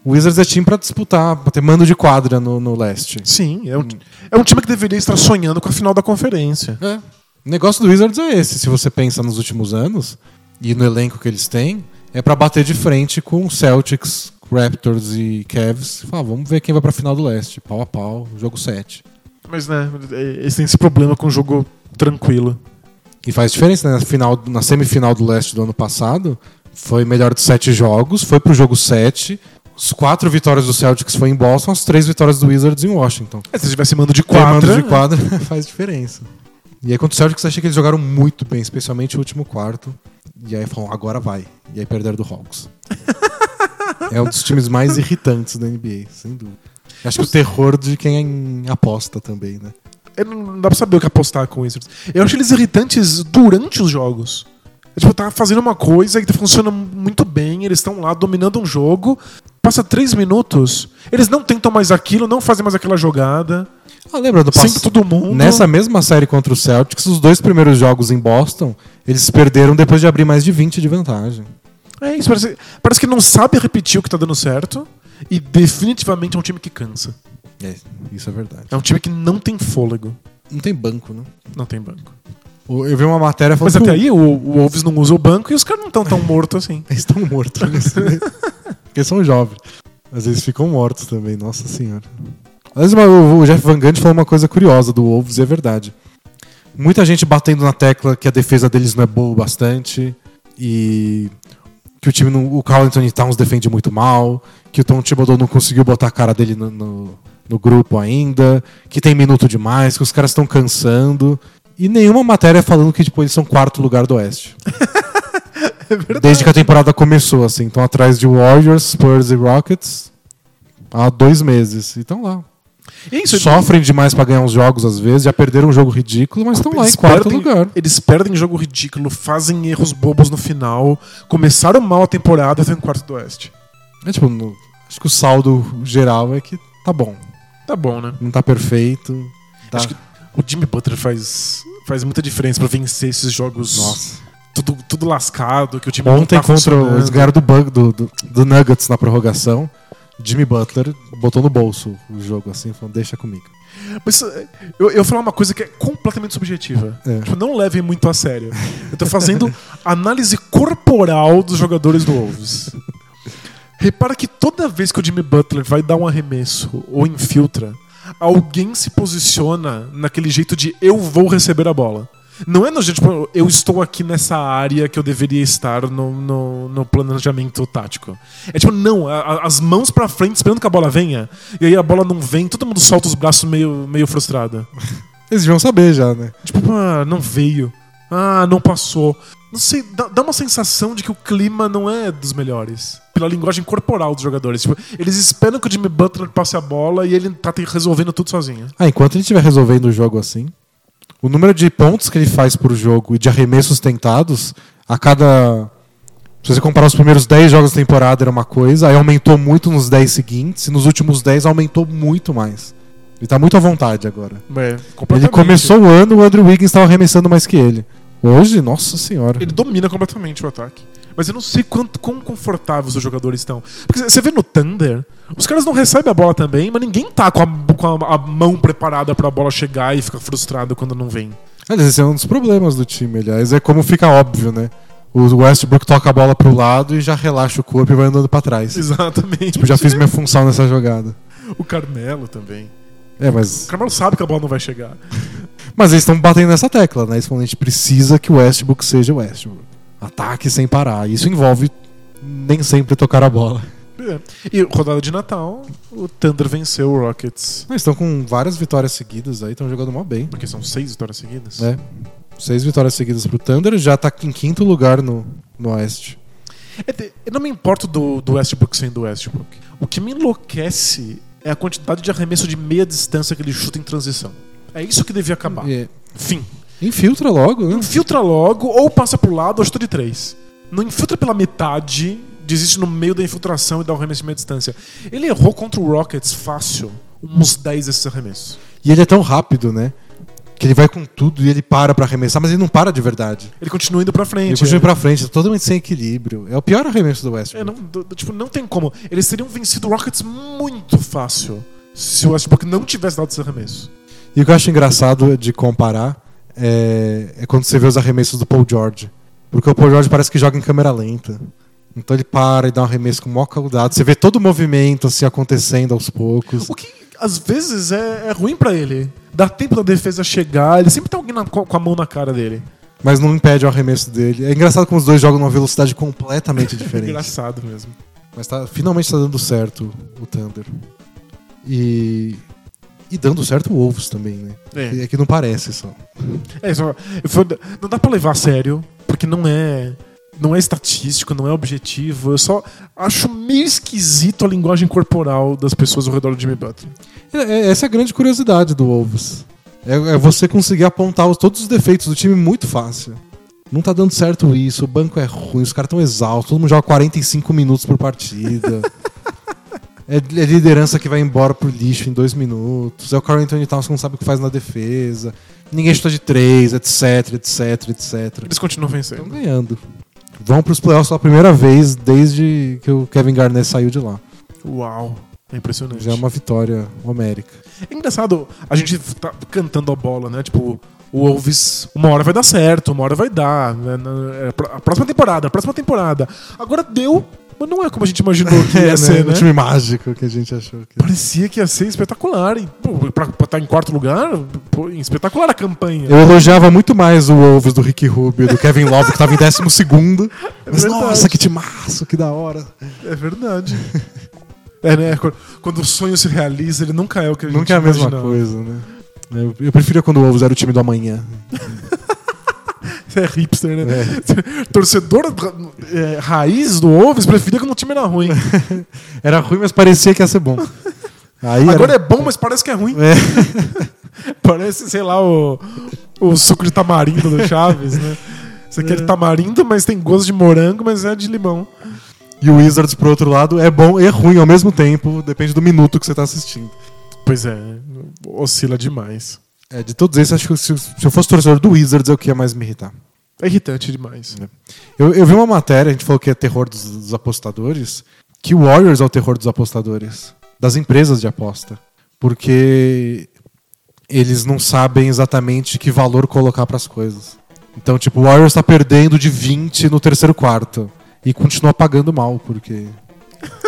O Wizards é time pra disputar, pra ter mando de quadra no, no leste. Sim, é um, é um time que deveria estar sonhando com a final da conferência. É. O negócio do Wizards é esse. Se você pensa nos últimos anos e no elenco que eles têm, é pra bater de frente com Celtics, Raptors e Cavs. Falar, vamos ver quem vai pra final do leste. Pau a pau, jogo 7. Mas, né, eles têm esse problema com o jogo tranquilo. E faz diferença, né? Na, final, na semifinal do leste do ano passado, foi melhor de sete jogos, foi pro jogo 7. As quatro vitórias do Celtics foi em Boston, as três vitórias do Wizards em Washington. É, se tivesse mando de Ter mando quadra... de quadra faz diferença. E aí contra o Celtics achei que eles jogaram muito bem, especialmente o último quarto. E aí falaram, agora vai. E aí perderam do Hawks. é um dos times mais irritantes da NBA, sem dúvida. Acho que o terror de quem aposta também, né? É, não dá pra saber o que apostar com isso. Eu acho eles irritantes durante os jogos. É, tipo, tá fazendo uma coisa que funciona muito bem, eles estão lá dominando um jogo, passa três minutos, eles não tentam mais aquilo, não fazem mais aquela jogada. Ah, lembra do passado? todo mundo. Nessa mesma série contra o Celtics, os dois primeiros jogos em Boston, eles perderam depois de abrir mais de 20 de vantagem. É isso, parece, parece que não sabe repetir o que tá dando certo. E definitivamente é um time que cansa. É, isso é verdade. É um time que não tem fôlego. Não tem banco, né? Não tem banco. Eu vi uma matéria falando Mas até aí o, o Wolves não usa o banco e os caras não estão tão mortos assim. Eles estão mortos. Eles, porque são jovens. Mas eles ficam mortos também, nossa senhora. Mas o o Jeff Van Gundy falou uma coisa curiosa do Wolves, e é verdade. Muita gente batendo na tecla que a defesa deles não é boa o bastante e que o time não, o Carl Anthony Towns defende muito mal, que o Tom Thibodeau não conseguiu botar a cara dele no, no, no grupo ainda, que tem minuto demais, que os caras estão cansando. E nenhuma matéria falando que tipo, eles são quarto lugar do Oeste. Desde que a temporada começou, assim. Estão atrás de Warriors, Spurs e Rockets há dois meses. E estão lá. Isso, Sofrem demais pra ganhar uns jogos às vezes. Já perderam um jogo ridículo, mas estão lá em Eles quarto perdem- lugar. Eles perdem jogo ridículo, fazem erros bobos no final, começaram mal a temporada e estão em quarto do Oeste. É, tipo, no- acho que o saldo geral é que tá bom. Tá bom, né? Não tá perfeito. Tá... Acho que o Jimmy Butler faz, faz muita diferença pra vencer esses jogos Nossa. tudo, tudo lascado, que o time não Ontem tá contra os ganharam do, bug, do, do, do Nuggets na prorrogação. Jimmy Butler botou no bolso o jogo assim, falando, deixa comigo. Mas eh, eu, eu vou falar uma coisa que é completamente subjetiva. É. Tipo, não levem muito a sério. Eu tô fazendo análise corporal dos jogadores do Wolves. Repara que toda vez que o Jimmy Butler vai dar um arremesso ou infiltra, alguém se posiciona naquele jeito de eu vou receber a bola. Não é no jeito, tipo, eu estou aqui nessa área que eu deveria estar no, no, no planejamento tático. É tipo, não, a- as mãos pra frente esperando que a bola venha, e aí a bola não vem, todo mundo solta os braços meio, meio frustrado. Eles deviam saber já, né? Tipo, ah, não veio. Ah, não passou. Não sei, dá, dá uma sensação de que o clima não é dos melhores. Pela linguagem corporal dos jogadores. Tipo, eles esperam que o Jimmy Butler passe a bola e ele tá te- resolvendo tudo sozinho. Ah, enquanto ele estiver resolvendo o jogo assim, o número de pontos que ele faz por jogo e de arremessos tentados, a cada. Se você comparar os primeiros 10 jogos da temporada era uma coisa, aí aumentou muito nos 10 seguintes, e nos últimos 10 aumentou muito mais. Ele tá muito à vontade agora. É, Ele começou o ano, o Andrew Wiggins estava arremessando mais que ele. Hoje, nossa senhora. Ele domina completamente o ataque. Mas eu não sei quanto, quão confortáveis os jogadores estão. Porque você vê no Thunder, os caras não recebem a bola também, mas ninguém tá com a, com a- a mão preparada pra bola chegar e fica frustrado quando não vem. Aliás, esse é um dos problemas do time, aliás. É como fica óbvio, né? O Westbrook toca a bola pro lado e já relaxa o corpo e vai andando pra trás. Exatamente. Tipo, já fiz minha função nessa jogada. O Carmelo também. É, O mas. Carmelo sabe que a bola não vai chegar. Mas eles estão batendo nessa tecla, né? Eles falam, a gente precisa que o Westbrook seja o Westbrook. Ataque sem parar. Isso envolve nem sempre tocar a bola. É. E rodada de Natal, o Thunder venceu o Rockets. Mas estão com várias vitórias seguidas aí, estão jogando mó bem. Porque são seis vitórias seguidas. né? Seis vitórias seguidas pro Thunder, já tá em quinto lugar no, no Oeste. É Eu não me importo do, do Westbrook sendo Westbrook. O que me enlouquece é a quantidade de arremesso de meia distância que ele chuta em transição. É isso que devia acabar. E- Fim. Infiltra logo, né? Infiltra logo, ou passa pro lado, ou chuta de três. Não infiltra pela metade, desiste no meio da infiltração e dá um arremesso de meia distância. Ele errou contra o Rockets fácil, uns 10 desses arremessos. E ele é tão rápido, né? Que ele vai com tudo e ele para pra arremessar, mas ele não para de verdade. Ele continua indo pra frente. Ele continua pra frente, é totalmente sem equilíbrio. É o pior arremesso do É, Westbrook. não, do- do- tipo, não tem como. Eles teriam vencido o Rockets muito fácil se o Westbrook não tivesse dado esse arremesso. E o que eu acho engraçado de comparar é, é quando você vê os arremessos do Paul George. Porque o Paul George parece que joga em câmera lenta. Então ele para e dá um arremesso com maior cuidado. Você vê todo o movimento assim acontecendo aos poucos. O que, às vezes é, é ruim pra ele. Dá tempo da defesa chegar, ele sempre tem alguém na- com a mão na cara dele. Mas não impede o arremesso dele. É engraçado como os dois jogam numa velocidade completamente diferente. Engraçado mesmo. Mas tá, finalmente tá dando certo o Thunder. E. E dando certo o Wolves também, né? É. É que não parece só. É, só, foi- não dá pra levar a sério, porque não é. Não é estatístico, não é objetivo. Eu só acho meio esquisito a linguagem corporal das pessoas ao redor do Jimmy Butler. É- é- essa é a grande curiosidade do Wolves. É, é você conseguir apontar os- todos os defeitos do time muito fácil. Não tá dando certo isso, o banco é ruim, os caras estão exaustos, todo mundo joga 45 minutos por partida. é, é liderança que vai embora pro lixo em dois minutos. É o Carl Anthony Towns que não sabe o que faz na defesa. Ninguém chuta de três, etc, etc, etc. Eles continuam Estão vencendo. ganhando. Vão pros playoffs pela primeira vez desde que o Kevin Garnett saiu de lá. Uau, é impressionante. Já é uma vitória homérica. É engraçado, a gente tá cantando a bola, né? Tipo, o Wolves, uma hora vai dar certo, uma hora vai dar. né? É, A próxima temporada, a próxima temporada. Agora deu, mas não é como a gente imaginou que ia É, ser, O né? time mágico que a gente achou que. Parecia que ia ser espetacular. E, pô, pra estar em quarto lugar, pô, espetacular a campanha. Eu elogiava muito mais o Wolves do Rick Rubio, do Kevin Love, que tava em décimo segundo. Mas, verdade. nossa, que timaço, que da hora. É verdade. É, né? Quando- Quando o sonho se realiza, ele nunca é o que a gente Nunca é a mesma imaginava. coisa, né? Eu, eu preferia quando o Wolves era o time do amanhã. É hipster, né? É. Torcedor é, raiz do Wolves preferia quando o time era ruim. Era ruim, mas parecia que ia ser bom. Aí Agora era... é bom, mas parece que é ruim. É. Parece, sei lá, o, o suco de tamarindo do Chaves, né? Você quer É. tamarindo, mas tem gosto de morango, mas é de limão. E o Wizards, por outro lado, é bom e ruim ao mesmo tempo, depende do minuto que você tá assistindo. Pois é, oscila demais. É, de todos esses, acho que se, se eu fosse torcedor do Wizards, é o que ia mais me irritar. É irritante demais. Eu, eu vi uma matéria, a gente falou que é terror dos, dos apostadores, que o Warriors é o terror dos apostadores, das empresas de aposta. Porque eles não sabem exatamente que valor colocar para as coisas. Então, tipo, o Warriors tá perdendo de 20 no terceiro quarto e continua pagando mal, porque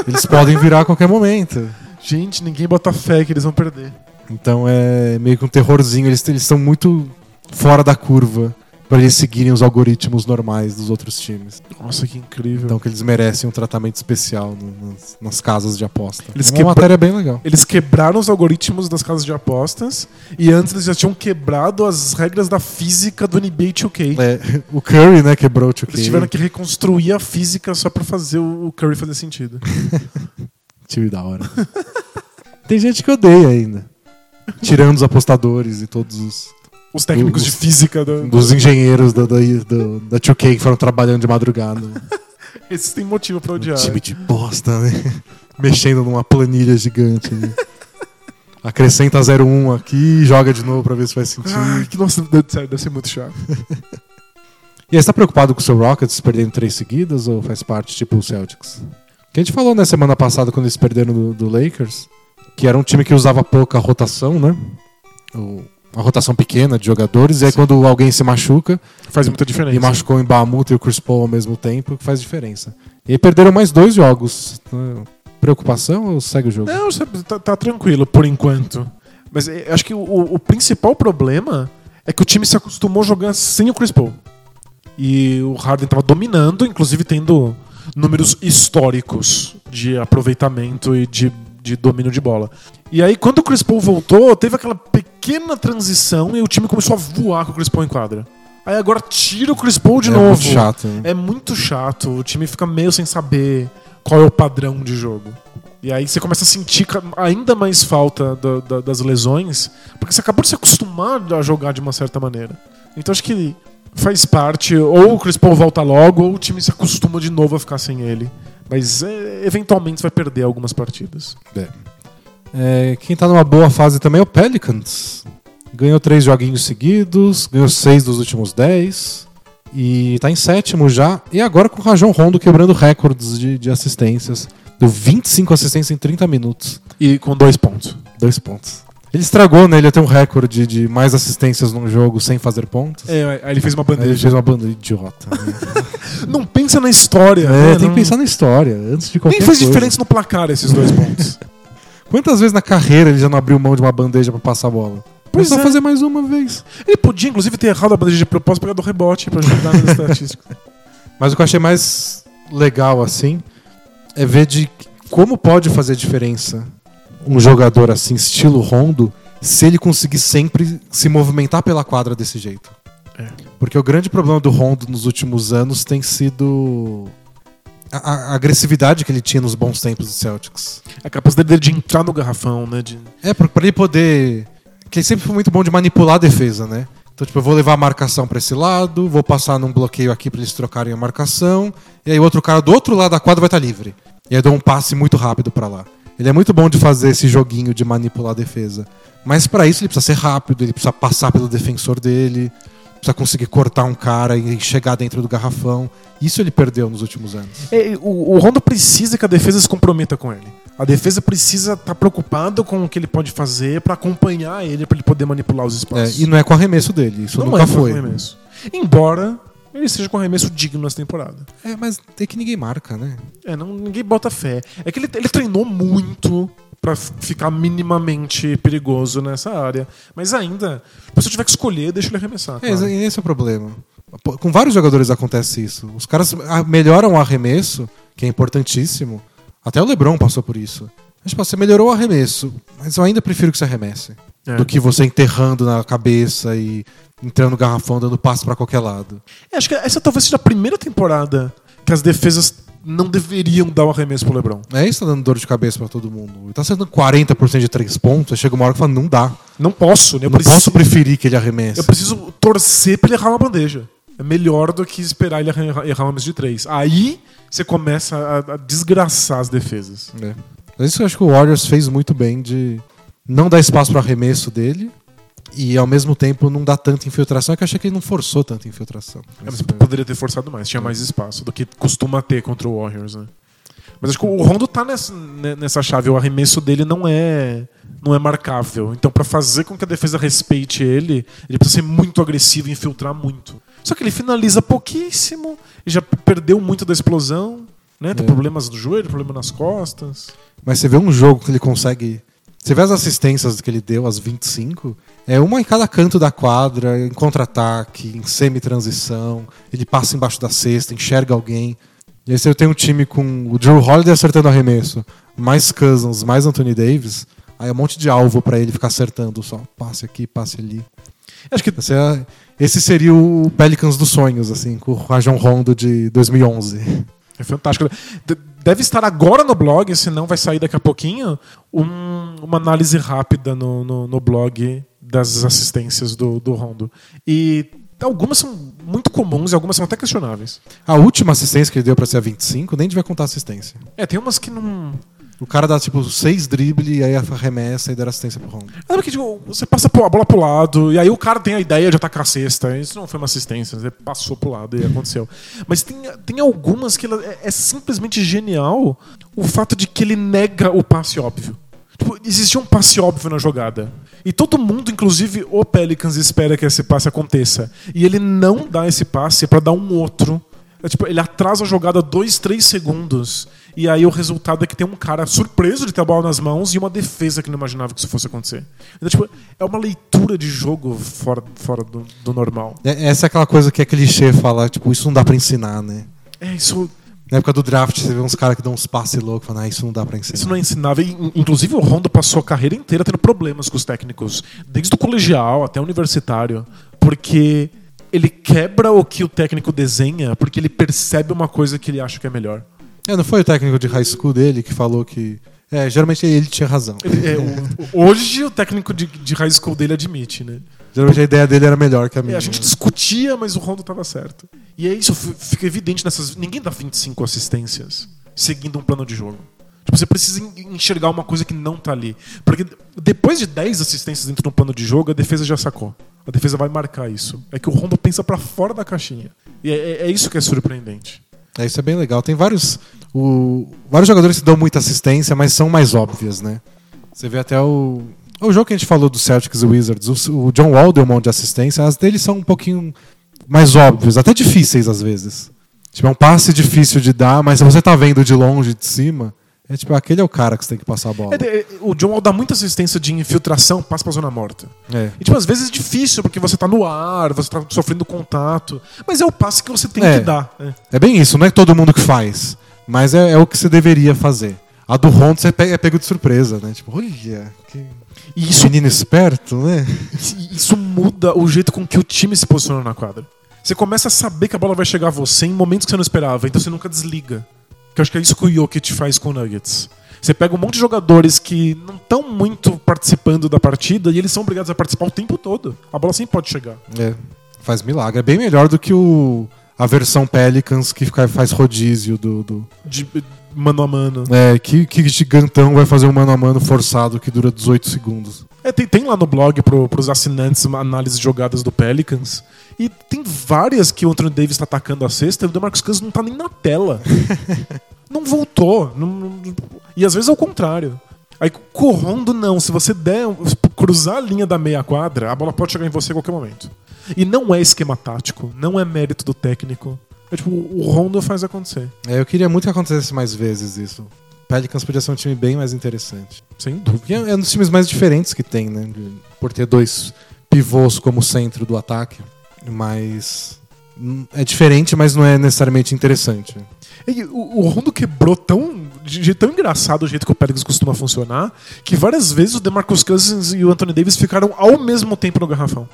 eles podem virar a qualquer momento. Gente, ninguém bota fé que eles vão perder. Então é meio que um terrorzinho, eles eles estão muito fora da curva para eles seguirem os algoritmos normais dos outros times. Nossa, que incrível. Então que eles merecem um tratamento especial no- nas, nas casas de aposta. Eles é uma matéria bem legal. Eles quebraram os algoritmos das casas de apostas e antes eles já tinham quebrado as regras da física do NBA 2K. É, o Curry, né, quebrou o 2K. Eles tiveram que reconstruir a física só pra fazer o Curry fazer sentido. Time da hora. Tem gente que odeia ainda. Tirando os apostadores e todos os Os técnicos Os- de física do... dos engenheiros da, da, do- da 2K que foram trabalhando de madrugada. Esses têm motivo pra Um odiar. time de bosta, né? Mexendo numa planilha gigante. né? Acrescenta 01 aqui, joga de novo pra ver se faz sentido. Ai, que nossa, deve ser, deve ser muito chato. E aí, você tá preocupado com o seu Rockets perdendo três seguidas ou faz parte tipo o Celtics? Que a gente falou na semana passada quando eles perderam do, do Lakers, que era um time que usava pouca rotação, né? O- uma rotação pequena de jogadores, e aí Sim. quando alguém se machuca, Faz muita diferença. e machucou o Embamuta e o Chris Paul ao mesmo tempo, que faz diferença. E aí perderam mais dois jogos. né? Preocupação ou segue o jogo? Não, tá, tá tranquilo por enquanto. Mas é, acho que o, o principal problema é que o time se acostumou a jogar sem o Chris Paul. E o Harden tava dominando, inclusive tendo números históricos de aproveitamento e de, de domínio de bola. E aí, quando o Chris Paul voltou, teve aquela pequena transição e o time começou a voar com o Chris Paul em quadra. Aí agora tira o Chris Paul de é novo. muito chato. né? É muito chato, o time fica meio sem saber qual é o padrão de jogo. E aí você começa a sentir ainda mais falta da- da- das lesões, porque você acabou de se acostumar a jogar de uma certa maneira. Então acho que faz parte, ou o Chris Paul volta logo, ou o time se acostuma de novo a ficar sem ele. Mas é, eventualmente vai perder algumas partidas. É, quem tá numa boa fase também é o Pelicans. Ganhou três joguinhos seguidos, ganhou seis dos últimos dez. E tá em sétimo já. E agora com o Rajon Rondo quebrando recordes de, de assistências. Deu 25 assistências em 30 minutos. E com dois pontos. Dois pontos. Ele estragou, né? Ele ter um recorde de mais assistências num jogo sem fazer pontos. É, aí ele fez uma Aí ele fez uma banda idiota. Não pensa na história. É, né? tem Não- que pensar na história, antes de qualquer Nem fez coisa. diferença no placar esses dois pontos. Quantas vezes na carreira ele já não abriu mão de uma bandeja pra passar a bola? Pois Pois só é. fazer mais uma vez. Ele podia, inclusive, ter errado a bandeja de propósito pegar do rebote pra ajudar nas estatísticas. Mas o que eu achei mais legal, assim, é ver de como pode fazer diferença um jogador assim, estilo Rondo, se ele conseguir sempre se movimentar pela quadra desse jeito. É. Porque o grande problema do Rondo nos últimos anos tem sido a, a agressividade que ele tinha nos bons tempos do Celtics. A capacidade dele de entrar no garrafão, né? De... É, pra pra ele poder. Que ele sempre foi muito bom de manipular a defesa, né? Então, tipo, eu vou levar a marcação pra esse lado, vou passar num bloqueio aqui pra eles trocarem a marcação, e aí o outro cara do outro lado da quadra vai estar livre. E aí eu dou um passe muito rápido pra lá. Ele é muito bom de fazer esse joguinho de manipular a defesa. Mas pra isso ele precisa ser rápido, ele precisa passar pelo defensor dele, precisa conseguir cortar um cara e chegar dentro do garrafão. Isso ele perdeu nos últimos anos. É, o, o Rondo precisa que a defesa se comprometa com ele. A defesa precisa estar preocupada com o que ele pode fazer pra acompanhar ele, pra ele poder manipular os É, espaços. e não é com arremesso dele, isso Não nunca é foi. Embora ele esteja com arremesso digno nessa temporada. É, mas tem que ninguém marca, né? É, não, ninguém bota fé. É que ele, ele treinou muito pra f- ficar minimamente perigoso nessa área. Mas ainda, se eu tiver que escolher, deixa ele arremessar. É, claro. e esse é o problema. Com vários jogadores acontece isso. Os caras ah, melhoram o arremesso, que é importantíssimo. Até o LeBron passou por isso. Mas, tipo, você melhorou o arremesso, mas eu ainda prefiro que você arremesse. É. Do que você enterrando na cabeça e entrando no garrafão, dando passo pra qualquer lado. É, acho que essa talvez seja a primeira temporada que as defesas não deveriam dar o arremesso pro LeBron. É isso tá dando dor de cabeça pra todo mundo. Tá sendo 40% de três pontos, aí chega uma hora que fala, não dá. Não posso, né? Eu não preciso, posso preferir que ele arremesse. Eu preciso torcer pra ele errar uma bandeja. É melhor do que esperar ele errar errar uma mesa de três. Aí você começa a, a desgraçar as defesas. É. Mas isso eu acho que o Warriors fez muito bem de não dar espaço para arremesso dele e ao mesmo tempo não dar tanta infiltração. É que eu achei que ele não forçou tanta infiltração. É, poderia ter forçado mais, tinha mais espaço do que costuma ter contra o Warriors, né? Mas acho que o Rondo tá nessa, né, nessa chave, o arremesso dele não é não é marcável. Então, pra fazer com que a defesa respeite ele, ele precisa ser muito agressivo e infiltrar muito. Só que ele finaliza pouquíssimo, e já perdeu muito da explosão, né? Tem É. problemas no joelho, problema nas costas. Mas você vê um jogo que ele consegue. Você vê as assistências que ele deu, as 25, é uma em cada canto da quadra, em contra-ataque, em semi-transição, ele passa embaixo da cesta, enxerga alguém. E aí você tem um time com o Drew Holiday acertando arremesso, mais Cousins, mais Anthony Davis, aí é um monte de alvo pra ele ficar acertando só. Passe aqui, passe ali. Acho que Esse, é- esse seria o Pelicans dos sonhos, assim, com o Rajon Rondo de 2011. É fantástico. De- Deve estar agora no blog, senão vai sair daqui a pouquinho, um- uma análise rápida no, no, no blog das assistências do, do Rondo. E algumas são muito comuns e algumas são até questionáveis. A última assistência que ele deu pra ser a 25, nem devia contar assistência. É, tem umas que não. O cara dá tipo seis dribles e aí arremessa e dá assistência pro Rondo. É porque tipo, você passa a bola pro lado, e aí o cara tem a ideia de atacar a cesta. Isso não foi uma assistência, você passou pro lado e aconteceu. Mas tem, tem algumas que ela- é, é simplesmente genial o fato de que ele nega o passe óbvio. Tipo, existia um passe óbvio na jogada. E todo mundo, inclusive o Pelicans, espera que esse passe aconteça. E ele não dá esse passe pra dar um outro. É, tipo, ele atrasa a jogada dois, três segundos. E aí o resultado é que tem um cara surpreso de ter a bola nas mãos e uma defesa que não imaginava que isso fosse acontecer. Então, tipo, é uma leitura de jogo fora, fora do, do normal. É- Essa é aquela coisa que é clichê falar, tipo, isso não dá pra ensinar, né? É, isso, Na época do draft, você vê uns caras que dão uns passes loucos, falando, ah, isso não dá pra ensinar. isso não é ensinável. In- Inclusive, o Rondo passou a carreira inteira tendo problemas com os técnicos, desde o colegial até o universitário, porque ele quebra o que o técnico desenha, porque ele percebe uma coisa que ele acha que é melhor. É, não foi o técnico de high school dele que falou que. É, geralmente ele tinha razão. Ele- é, o- hoje o técnico de, de high school dele admite, né? Geralmente a ideia dele era melhor que a minha. É, a gente discutia, mas o Rondo estava certo. E é isso, fica evidente nessas. Ninguém dá 25 assistências seguindo um plano de jogo. Tipo, você precisa en- enxergar uma coisa que não tá ali. Porque depois de 10 assistências dentro de um plano de jogo, a defesa já sacou. A defesa vai marcar isso. É que o Rondo pensa pra fora da caixinha. E é, é- é isso que é surpreendente. É, isso é bem legal. Tem vários. o- vários jogadores que dão muita assistência, mas são mais óbvias, né? Você vê até o. O jogo que a gente falou do Celtics e Wizards, o, o John Wall deu um monte de assistência, as deles são um pouquinho mais óbvios, até difíceis às vezes. Tipo, é um passe difícil de dar, mas se você tá vendo de longe, de cima, É tipo, aquele é o cara que você tem que passar a bola. É, é, o John Wall dá muita assistência de infiltração, passa pra zona morta. É. E, tipo, às vezes é difícil, porque você tá no ar, você tá sofrendo contato. Mas é o passe que você tem É. que dar. É. É bem isso, não é todo mundo que faz. Mas é, é o que você deveria fazer. A do Rondo você é pego de surpresa, né? Tipo, olha, que E isso, menino esperto, né? isso muda o jeito com que o time se posiciona na quadra. Você começa a saber que a bola vai chegar a você em momentos que você não esperava, então você nunca desliga. Que eu acho que é isso que o Jokic faz com o Nuggets. Você pega um monte de jogadores que não estão muito participando da partida e eles são obrigados a participar o tempo todo. A bola sempre pode chegar. É, faz milagre. É bem melhor do que o, a versão Pelicans que faz rodízio do. do- De mano a mano. é, que, que gigantão vai fazer um mano a mano forçado que dura 18 segundos. É, tem, tem lá no blog pro, pros assinantes uma análise de jogadas do Pelicans. E tem várias que o Anthony Davis tá atacando a cesta e o DeMarcus Cousins não tá nem na tela. não voltou. não- não- e às vezes é o contrário. Aí com o Rondo não, se você der cruzar a linha da meia quadra, a bola pode chegar em você a qualquer momento. E não é esquema tático, não é mérito do técnico. É tipo, o Rondo faz acontecer. É, eu queria muito que acontecesse mais vezes isso. Pelicans podia ser um time bem mais interessante. Sem dúvida. É um dos times mais diferentes que tem, né? Por ter dois pivôs como centro do ataque. Mas. hum, É diferente, mas não é necessariamente interessante. E o, o Rondo quebrou tão, de jeito tão engraçado o jeito que o Pelicans costuma funcionar, que várias vezes o DeMarcus Cousins e o Anthony Davis ficaram ao mesmo tempo no garrafão.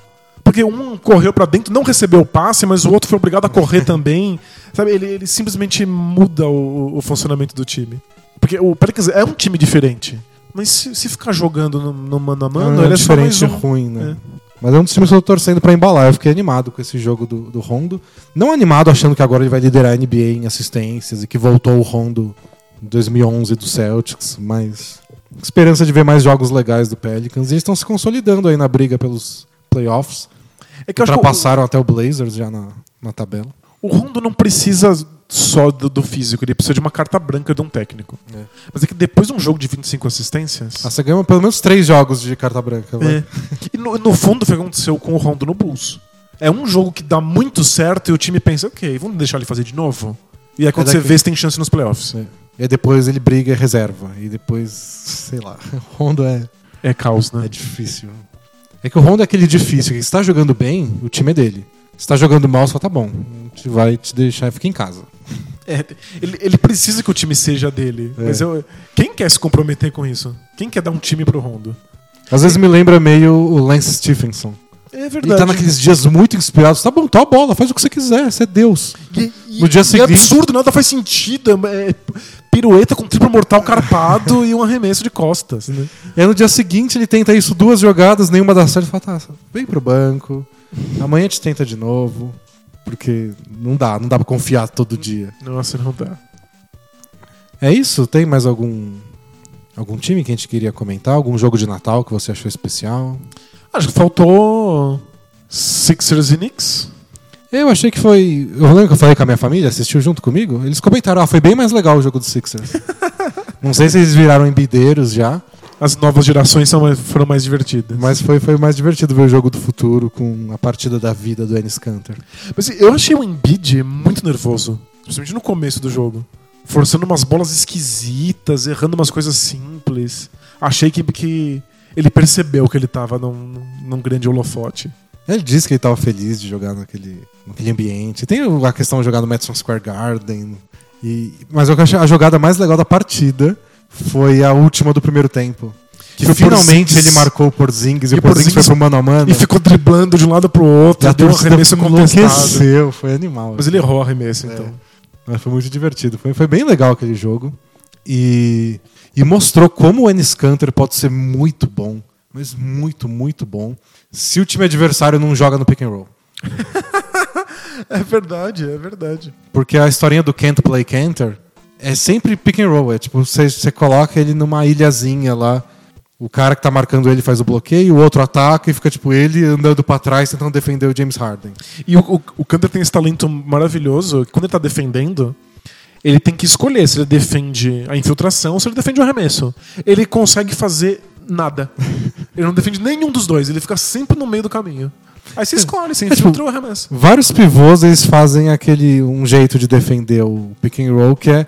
Porque um correu pra dentro, não recebeu o passe, mas o outro foi obrigado a correr também. Sabe, ele, ele simplesmente muda o, o funcionamento do time. Porque o Pelicans é um time diferente. Mas se, se ficar jogando no, no mano a mano, é ele é só mais diferente um. ruim, né? Mas é um dos times que eu tô torcendo pra embalar. Eu fiquei animado com esse jogo do, do Rondo. Não animado achando que agora ele vai liderar a NBA em assistências e que voltou o Rondo em 2011 do Celtics, mas esperança de ver mais jogos legais do Pelicans. E eles estão se consolidando aí na briga pelos playoffs. É que acho que o- Ultrapassaram até o Blazers já na, na tabela. O Rondo não precisa só do, do físico, ele precisa de uma carta branca de um técnico. É. Mas é que depois de um jogo de 25 assistências. Ah, você ganhou pelo menos três jogos de carta branca. É. E no, no fundo foi o que aconteceu com o Rondo no Bulls. É um jogo que dá muito certo e o time pensa, ok, vamos deixar ele fazer de novo? E aí quando É você vê se tem chance nos playoffs. É. E aí depois ele briga e reserva. E depois, sei lá, o Rondo é, É caos, né? é difícil. É que o Rondo é aquele difícil, que se tá jogando bem, o time é dele. Se tá jogando mal, só tá bom. A gente vai te deixar ficar em casa. É, ele, ele precisa que o time seja dele. É. Mas eu, quem quer se comprometer com isso? Quem quer dar um time pro Rondo? Às vezes me lembra meio o Lance Stephenson. É Ele verdade. tá naqueles dias muito inspirados. Tá bom, tá a bola, faz o que você quiser, você é Deus. E, e- No dia e seguinte- É absurdo, nada faz sentido. É pirueta com triplo mortal carpado e um arremesso de costas. Né? E aí no dia seguinte ele tenta isso duas jogadas, nenhuma dá certo. Ele fala, tá, vem pro banco. Amanhã a gente tenta de novo. Porque não dá, não dá pra confiar todo dia. Nossa, não dá. É isso? Tem mais algum algum time que a gente queria comentar? Algum jogo de Natal que você achou especial? Acho que faltou Sixers e Knicks. Eu achei que foi. Eu lembro que eu falei com a minha família, assistiu junto comigo. Eles comentaram, ah, foi bem mais legal o jogo do Sixers. não sei se eles viraram embideiros já, As novas gerações mais- foram mais divertidas. mas foi, foi mais divertido ver o jogo do futuro com a partida da vida do Ennis Canter. Mas eu achei o Embiid muito nervoso. Principalmente no começo do jogo. Forçando umas bolas esquisitas, errando umas coisas simples. Achei que, que ele percebeu que ele tava num, num grande holofote. Ele disse que ele estava feliz de jogar naquele, naquele ambiente. Tem a questão de jogar no Madison Square Garden. E, mas eu que a jogada mais legal da partida foi a última do primeiro tempo. Que Foi finalmente Porzingis. ele marcou o Porzingis e, E o Porzingis foi Porzingis- pro mano a mano. E ficou driblando de um lado pro outro, E deu um arremesso enlouqueceu, foi animal. Mas ele errou o arremesso, É. então. Mas foi muito divertido. Foi, foi bem legal aquele jogo. E, e mostrou como o Ennis Canter pode ser muito bom. Mas muito, muito bom. Se o time adversário não joga no pick and roll. É verdade, é verdade. Porque a historinha do Can't Play Canter é sempre pick and roll. É tipo, você, você coloca ele numa ilhazinha lá. O cara que tá marcando ele faz o bloqueio, o outro ataca e fica tipo ele andando pra trás tentando defender o James Harden. E o, o, o tem esse talento maravilhoso quando ele tá defendendo, ele tem que escolher se ele defende a infiltração ou se ele defende o arremesso. Ele consegue fazer nada. Ele não defende nenhum dos dois, ele fica sempre no meio do caminho. Aí você escolhe, você tipo, infiltra o arremesso. Vários pivôs eles fazem aquele um jeito de defender o pick and roll que é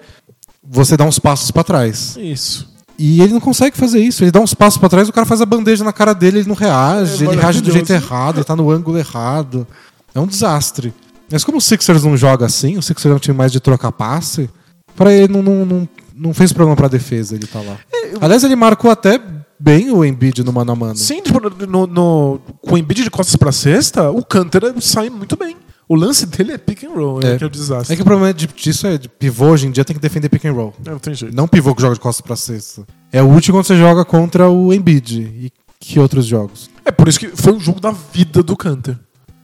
você dá uns passos pra trás. Isso. E ele não consegue fazer isso. Ele dá uns passos pra trás, o cara faz a bandeja na cara dele, ele não reage, É ele reage do jeito errado, ele tá no ângulo errado. É um desastre. Mas como o Sixers não joga assim, o Sixers é um time mais de trocar passe, pra ele não, não, não, não fez problema pra defesa ele tá lá. Aliás, ele marcou até bem o Embiid no mano a mano. Sim, tipo, no, no- com o Embiid de costas pra cesta, o Canter sai muito bem. O lance dele é pick and roll, é, É. que é o desastre. É que o problema de- disso é de pivô hoje em dia tem que defender pick and roll. É, não tem jeito. Não pivô que joga de costas pra cesta. É útil quando você joga contra o Embiid. E que outros jogos? É por isso que foi o jogo da vida do Canter.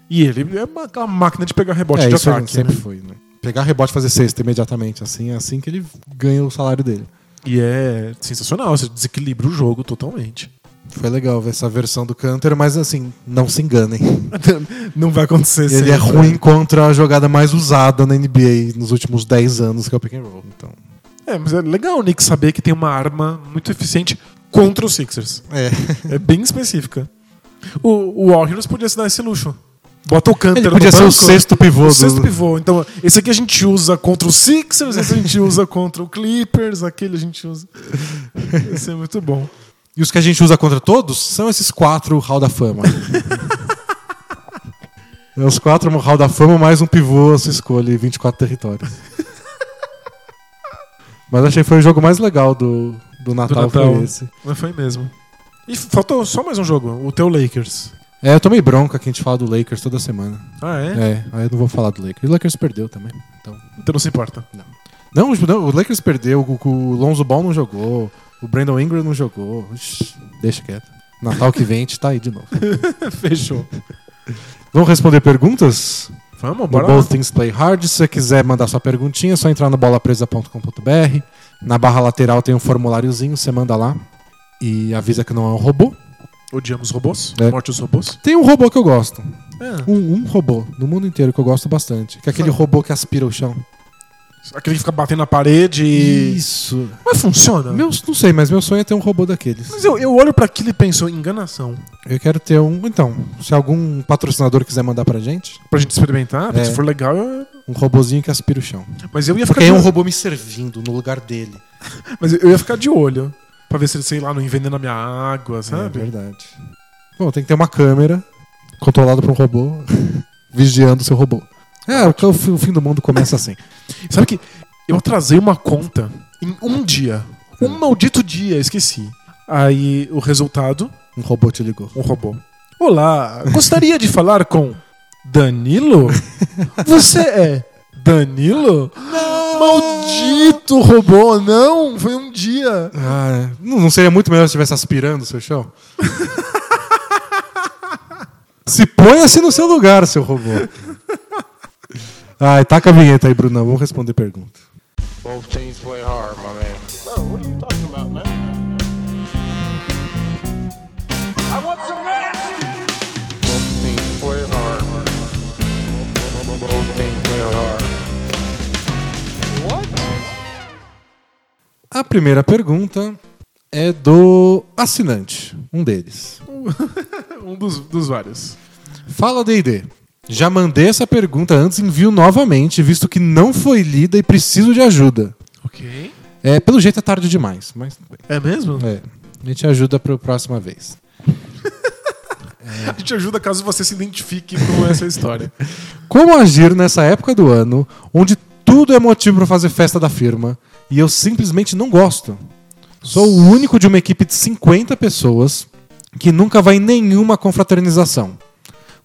E ele é uma, aquela máquina de pegar rebote é, de isso ataque. sempre né? foi, né? Pegar rebote e fazer cesta imediatamente, assim, é assim que ele ganha o salário dele. E é sensacional, você desequilibra o jogo totalmente. Foi legal ver essa versão do Canter, mas assim, não se enganem. Não vai acontecer Ele é sempre. ruim contra a jogada mais usada na NBA nos últimos 10 anos, que é o pick and roll. Então, É, mas é legal o Nick saber que tem uma arma muito eficiente contra os Sixers. é. É bem específica. O, o Warriors podia se dar esse luxo. Bota o Canter Ele podia ser o sexto pivô O do... sexto pivô. Então, esse aqui a gente usa contra o Sixers, esse a gente usa contra o Clippers, aquele a gente usa. Esse é muito bom. E os que a gente usa contra todos são esses quatro Hall da Fama. é os quatro Hall da Fama mais um pivô, você escolhe 24 territórios. Mas achei que foi o jogo mais legal do, do Natal, Natal. foi esse. Mas foi mesmo. E faltou só mais um jogo, o teu Lakers. É, eu tomei bronca que a gente fala do Lakers toda semana. Ah, é? É, aí eu não vou falar do Lakers. O Lakers perdeu também. Então. Então não se importa. Não, o- não, o Lakers perdeu, o, o Lonzo Ball não jogou, o Brandon Ingram não jogou. Ixi, deixa quieto. Natal que vem a gente tá aí de novo. Fechou. Vamos responder perguntas? Vamos, bora. Both Things Play Hard. Se você quiser mandar sua perguntinha, é só entrar no bolapresa.com.br. Na barra lateral tem um formuláriozinho, você manda lá. E avisa que não é um robô. Odiamos robôs? É. Morte os robôs? Tem um robô que eu gosto. É. Um, um robô no mundo inteiro que eu gosto bastante. Que é aquele robô que aspira o chão. Aquele que fica batendo na parede e. Isso. Mas funciona? Meu, não sei, mas meu sonho é ter um robô daqueles. Mas eu, eu olho pra aquilo e penso, enganação. Eu quero ter um. Então, se algum patrocinador quiser mandar pra gente, Pra gente experimentar, porque É. se for legal, eu... um robozinho que aspira o chão. mas eu ia ficar Porque é de... um robô me servindo no lugar dele. Mas eu ia ficar de olho. Pra ver se ele, sei lá, não envenena minha água, É sabe? verdade. Bom, tem que ter uma câmera controlada por um robô vigiando o seu robô. É, o, o fim do mundo começa assim. Sabe que eu atrasei uma conta em um dia. Um maldito dia, esqueci. Aí o resultado, Um robô te ligou. um robô. Olá, gostaria de falar com Danilo? Você é Danilo? Não! Maldito robô, não! Foi um dia. Ah, não, seria muito melhor se estivesse aspirando seu chão? se ponha-se no seu lugar, seu robô. Ai, taca a vinheta aí, Brunão. Vamos responder pergunta. Both teams play hard, my man. Bro, what are you talking about, man? I want some nasty. Both teams play hard. Both teams play hard. What? A primeira pergunta é do assinante, um deles. Um dos, dos vários. Fala, D&D. Já mandei essa pergunta antes e envio novamente, visto que não foi lida e preciso de ajuda. Ok. É, pelo jeito é tarde demais, mas tudo bem. É mesmo? É, a gente ajuda para a próxima vez. A gente ajuda caso você se identifique com essa história. Como agir nessa época do ano, onde tudo é motivo para fazer festa da firma e eu simplesmente não gosto? Sou o único de uma equipe de 50 pessoas que nunca vai em nenhuma confraternização.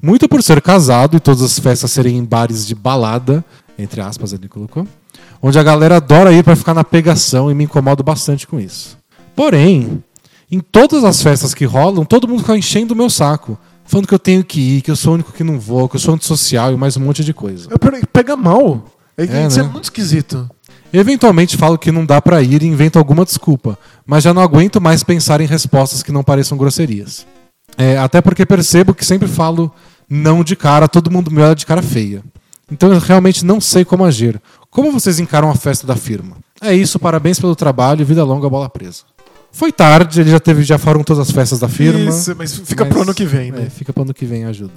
Muito por ser casado e todas as festas serem em bares de balada, entre aspas ele colocou, onde a galera adora ir para ficar na pegação e me incomodo bastante com isso. Porém, em todas as festas que rolam, todo mundo fica enchendo o meu saco, falando que eu tenho que ir, que eu sou o único que não vou, que eu sou antissocial e mais um monte de coisa. É, pera- Pega mal. É, que É, isso é né? muito esquisito. Eventualmente falo que não dá pra ir e invento alguma desculpa, mas já não aguento mais pensar em respostas que não pareçam grosserias. É, até porque percebo que sempre falo não de cara, todo mundo me olha de cara feia. Então eu realmente não sei como agir. Como vocês encaram a festa da firma? É isso, parabéns pelo trabalho vida longa, bola presa. Foi tarde, ele já teve, já foram todas as festas da firma. Isso, mas fica mas- pro ano que vem, né? É, fica pro ano que vem, ajuda.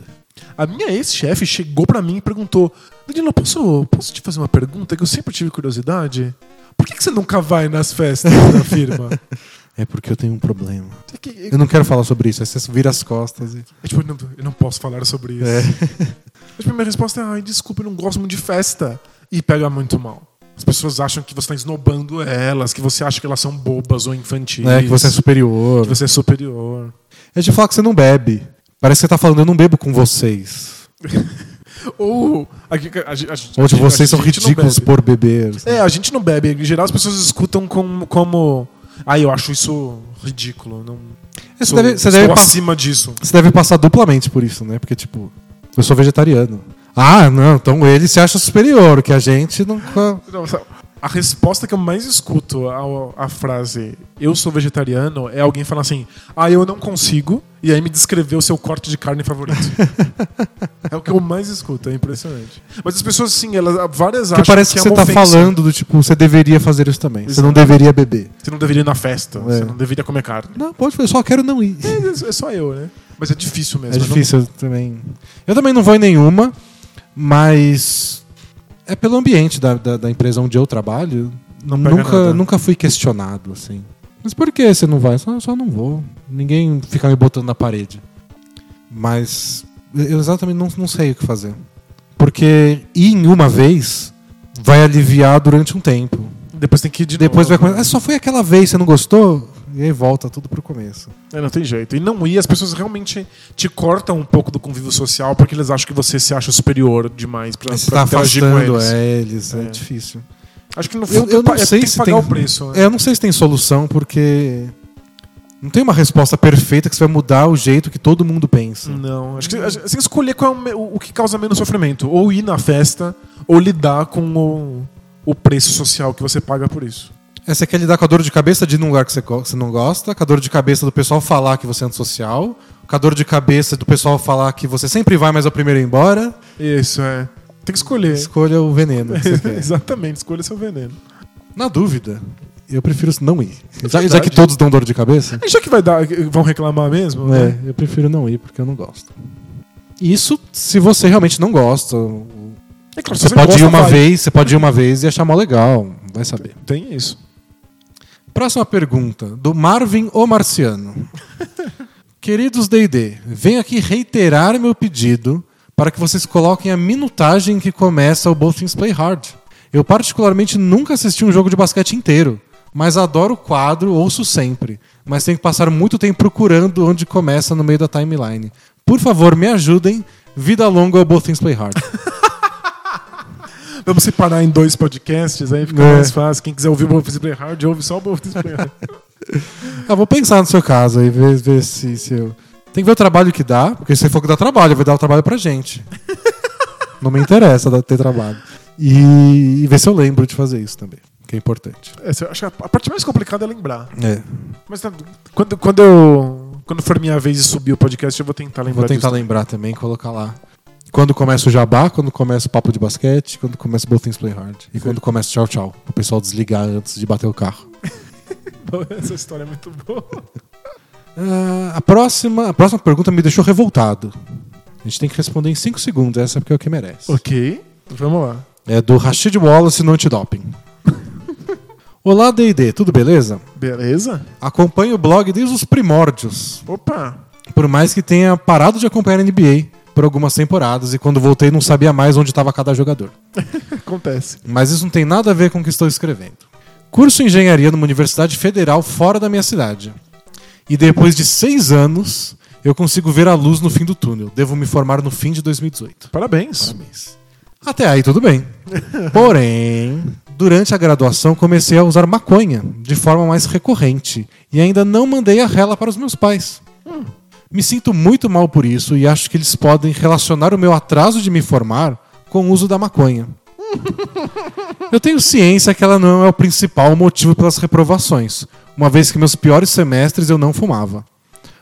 A minha ex-chefe chegou pra mim e perguntou: Danilo, posso, posso te fazer uma pergunta que eu sempre tive curiosidade? Por que, que você nunca vai nas festas da firma? É porque eu tenho um problema. É que- Eu não quero falar sobre isso. Aí você vira as costas e. É tipo, eu não, eu não posso falar sobre isso. É. Mas a minha resposta é: ai, desculpa, eu não gosto muito de festa. E pega muito mal. As pessoas acham que você está esnobando elas, que você acha que elas são bobas ou infantis. É, que você é superior. que você é superior. É de falar que você não bebe. Parece que você tá falando, eu não bebo com vocês. Ou. A, a, a, Ou de vocês são ridículos por beber. É, a gente não bebe. Em geral, as pessoas escutam como ah, eu acho isso ridículo. Não, Você sou, deve- você deve acima disso. Você deve passar duplamente por isso, né? Porque, tipo, eu sou vegetariano. Ah, não, então ele se acha superior, que a gente nunca. Não, A resposta que eu mais escuto à frase eu sou vegetariano é alguém falar assim: ah, eu não consigo, e aí me descrever o seu corte de carne favorito. é o que eu mais escuto, é impressionante. Mas as pessoas, sim, elas, várias Porque acham parece que, é você tá ofensa. falando do tipo, você deveria fazer isso também. Você não Exato. deveria beber. Você não deveria ir na festa, É. você não deveria comer carne. Não, pode fazer, só quero não ir. É, é só eu, né? Mas é difícil mesmo. É eu não- difícil eu também. Eu também não vou em nenhuma, mas é pelo ambiente da, da, da empresa onde eu trabalho. Não nunca, nada. nunca fui questionado, assim. Mas por que você não vai? Só, só não vou. Ninguém fica me botando na parede. Mas eu exatamente não, não sei o que fazer. Porque ir em uma vez vai aliviar durante um tempo. Depois tem que ir de Depois vai novo. começar. Ah, só foi aquela vez, você não gostou? E aí volta tudo pro começo. É, não tem jeito. E não ir, as pessoas realmente te cortam um pouco do convívio social porque eles acham que você se acha superior demais pra tá interagir com eles. eles, é, É. difícil. Acho que no Eu, fundo eu não é, sei tem se pagar tem. o preço. né? É, eu não sei se tem solução, porque não tem uma resposta perfeita que você vai mudar o jeito que todo mundo pensa. Não, acho que você tem que escolher qual é o, o que causa menos sofrimento. Ou ir na festa, ou lidar com o, o preço social que você paga por isso. É, você quer lidar com a dor de cabeça de ir num lugar que você, não gosta, com a dor de cabeça do pessoal falar que você é antissocial, com a dor de cabeça do pessoal falar que você sempre vai, mas é o primeiro a ir embora. Isso, é. Tem que escolher. Escolha o veneno que. Exatamente, escolha seu veneno. Na dúvida, eu prefiro não ir. Já, já Verdade. que todos dão dor de cabeça, já que vai dar, vão reclamar mesmo, é, né? eu prefiro não ir porque eu não gosto. Isso se você realmente não gosta. É claro, se Você pode ir uma vai. vez, você pode ir uma vez e achar mó legal, vai saber. Tem isso. Próxima pergunta, do Marvin o Marciano. Queridos D&D, venho aqui reiterar meu pedido para que vocês coloquem a minutagem que começa o Both Things Play Hard. Eu particularmente nunca assisti um jogo de basquete inteiro, mas adoro o quadro, ouço sempre. Mas tenho que passar muito tempo procurando onde começa no meio da timeline. Por favor, me ajudem. Vida longa ao Both Things Play Hard. Vamos separar em dois podcasts, aí fica É. mais fácil. Quem quiser ouvir o Wolf's Play Hard, ouve só o Wolf's Play Hard. Ah, vou pensar no seu caso aí, ver, ver se, se eu. Tem que ver o trabalho que dá, porque se for que dá trabalho, vai dar o trabalho pra gente. Não me interessa ter trabalho. E, e ver se eu lembro de fazer isso também, que é importante. Eu acho que a parte mais complicada é lembrar. É, Mas tá- quando, quando eu. Quando for minha vez de subir o podcast, eu vou tentar lembrar vou tentar disso. lembrar também, colocar lá. Quando começa o jabá, quando começa o papo de basquete, quando começa o Both Things Play Hard. E quando começa o tchau tchau, o pessoal desligar antes de bater o carro. Essa história é muito boa. Ah, a, próxima, a próxima pergunta me deixou revoltado. A gente tem que responder em 5 segundos, essa é porque é o que merece. Ok, vamos lá. É do Rashid Wallace no Antidoping. Olá, D&D, tudo beleza? Beleza? Acompanho o blog desde os primórdios, Opa! por mais que tenha parado de acompanhar a NBA por algumas temporadas e quando voltei não sabia mais onde estava cada jogador. Acontece. Mas isso não tem nada a ver com o que estou escrevendo. Curso engenharia numa universidade federal fora da minha cidade. E depois de seis anos, eu consigo ver a luz no fim do túnel. Devo me formar no fim de 2018. Parabéns. Parabéns. Até aí tudo bem. Porém, durante a graduação comecei a usar maconha de forma mais recorrente e ainda não mandei a rela para os meus pais. Me sinto muito mal por isso e acho que eles podem relacionar o meu atraso de me formar com o uso da maconha. Eu tenho ciência que ela não é o principal motivo pelas reprovações, uma vez que meus piores semestres eu não fumava.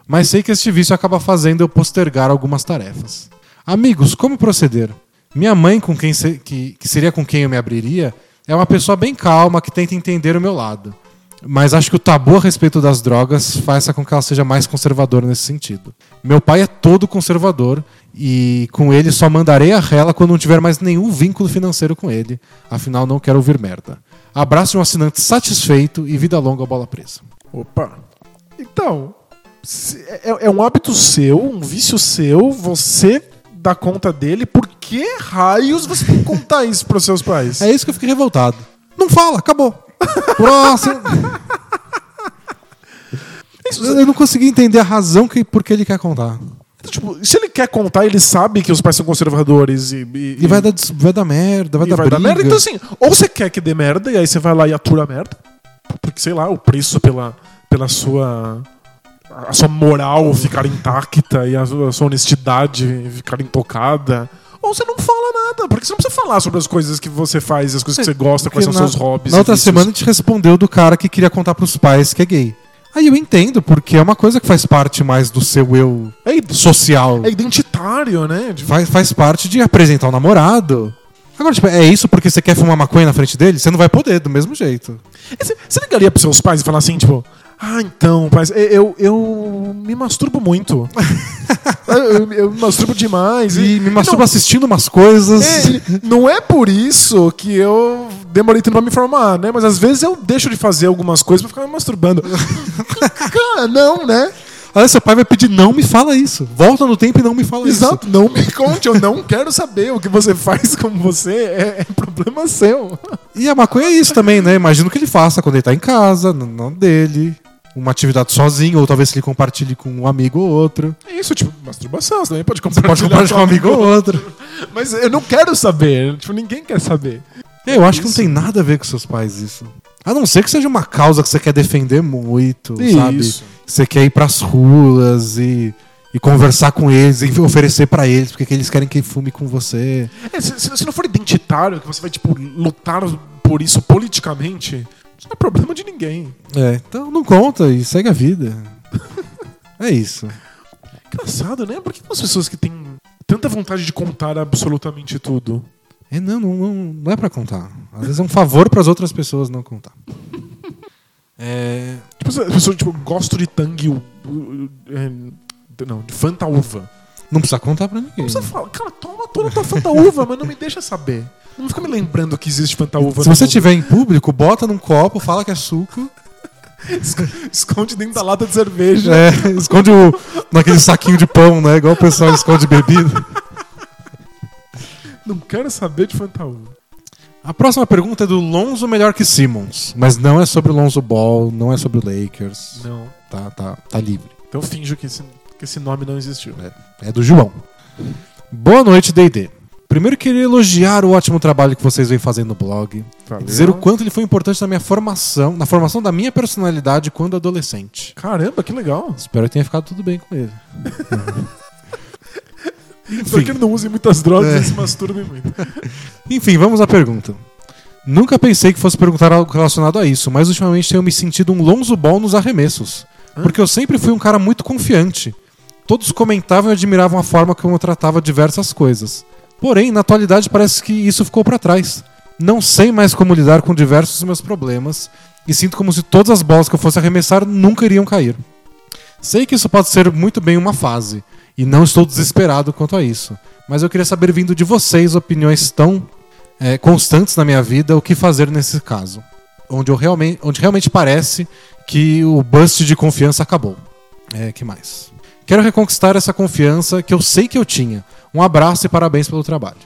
Mas sei que este vício acaba fazendo eu postergar algumas tarefas. Amigos, como proceder? Minha mãe, com quem se- que, que seria com quem eu me abriria, é uma pessoa bem calma que tenta entender o meu lado. Mas acho que o tabu a respeito das drogas faz com que ela seja mais conservadora nesse sentido. Meu pai é todo conservador E com ele só mandarei a rela quando não tiver mais nenhum vínculo financeiro com ele. Afinal, não quero ouvir merda. Abraço de um assinante satisfeito e vida longa ao bola presa. Opa. Então, é, é um hábito seu, um vício seu, você dá conta dele, por que raios você tem que contar isso pros seus pais? É isso que eu fiquei revoltado. Não fala, acabou. Próximo. Eu não consegui entender a razão que, por que ele quer contar. Tipo, se ele quer contar, ele sabe que os pais são conservadores e, e, E vai dar, vai dar merda, vai dar vai dar merda. Então, assim, ou você quer que dê merda e aí você vai lá e atura a merda, porque, sei lá, o preço pela, pela sua. a sua moral ficar intacta e a sua honestidade ficar intocada. Ou você não fala nada, porque você não precisa falar sobre as coisas que você faz, as coisas que você gosta, quais são Porque seus hobbies. Na outra vícios. semana a gente respondeu do cara que queria contar pros pais que é gay. Aí eu entendo, porque é uma coisa que faz parte mais do seu eu É, social. é identitário, né? Faz, faz parte de apresentar o namorado. Agora, tipo, é isso porque você quer fumar maconha na frente dele? Você não vai poder, do mesmo jeito. Você, você ligaria pros seus pais e falar assim, tipo, ah, então, pais, eu, eu me masturbo muito. eu, eu me masturbo demais. E me masturbo não, assistindo umas coisas. é, não é por isso que eu demorei tempo pra me formar, né? Mas às vezes eu deixo de fazer algumas coisas pra ficar me masturbando. Cara, não, né? Aí seu pai vai pedir, não me fala isso. Volta no tempo e não me fala Exato, não me conte, eu não quero saber o que você faz com você, é, é problema seu. isso. E a maconha é isso também, né? Imagino que ele faça quando ele tá em casa, n- não dele. Uma atividade sozinho, ou talvez ele compartilhe com um amigo ou outro. É isso, tipo, masturbação, você também pode Pode compartilhar compartilhar com um amigo ou outro. Mas eu não quero saber. Tipo, ninguém quer saber. É, Eu acho que não tem nada a ver com seus pais isso. A não ser que seja uma causa que você quer defender muito, sabe? Isso. Você quer ir pras ruas e, e conversar com eles e oferecer pra eles, porque eles querem que fume com você. É, se, se- não for identitário, que você vai, tipo, lutar por isso politicamente, isso não é problema de ninguém. É, então não conta e segue a vida. É isso. Engraçado, né? Por que as pessoas que têm tanta vontade de contar absolutamente tudo? É, não, não, não, não é pra contar. Às vezes é um favor pras outras pessoas não contar. É, Tipo, as pessoas, tipo, gosto de tangue. é, não, de Fanta uva. não precisa contar pra ninguém. Não precisa falar, cara, toma toda a tua Fanta uva, mas não me deixa saber. Não fica me lembrando que existe Fanta uva. Se você mundo. tiver em público, bota num copo, fala que é suco. Esconde dentro da lata de cerveja. É, esconde o, naquele saquinho de pão, né? Igual o pessoal esconde bebida. Não quero saber de Fanta uva. A próxima pergunta é do Lonzo melhor que Simmons. Mas não é sobre o Lonzo Ball, não é sobre o Lakers. Não. Tá, tá, tá livre. Então finjo que esse, que esse nome não existiu. É do João. Boa noite, D&D. Primeiro queria elogiar o ótimo trabalho que vocês vêm fazendo no blog. Valeu. Dizer o quanto ele foi importante na minha formação, na formação da minha personalidade quando adolescente. Caramba, que legal. Espero que tenha ficado tudo bem com ele. Espero que ele não use muitas drogas É. e se masturbe muito. Enfim, vamos à pergunta. Nunca pensei que fosse perguntar algo relacionado a isso, mas ultimamente tenho me sentido um Lonzo Ball nos arremessos. Porque eu sempre fui um cara muito confiante. Todos comentavam e admiravam a forma como eu tratava diversas coisas. Porém, na atualidade parece que isso ficou para trás. Não sei mais como lidar com diversos meus problemas e sinto como se todas as bolas que eu fosse arremessar nunca iriam cair. Sei que isso pode ser muito bem uma fase, e não estou desesperado quanto a isso. Mas eu queria saber, vindo de vocês, opiniões tão é, constantes na minha vida, o que fazer nesse caso. Onde, eu realmente, onde realmente parece que o bust de confiança acabou. É, que mais? Quero reconquistar essa confiança que eu sei que eu tinha. Um abraço e parabéns pelo trabalho.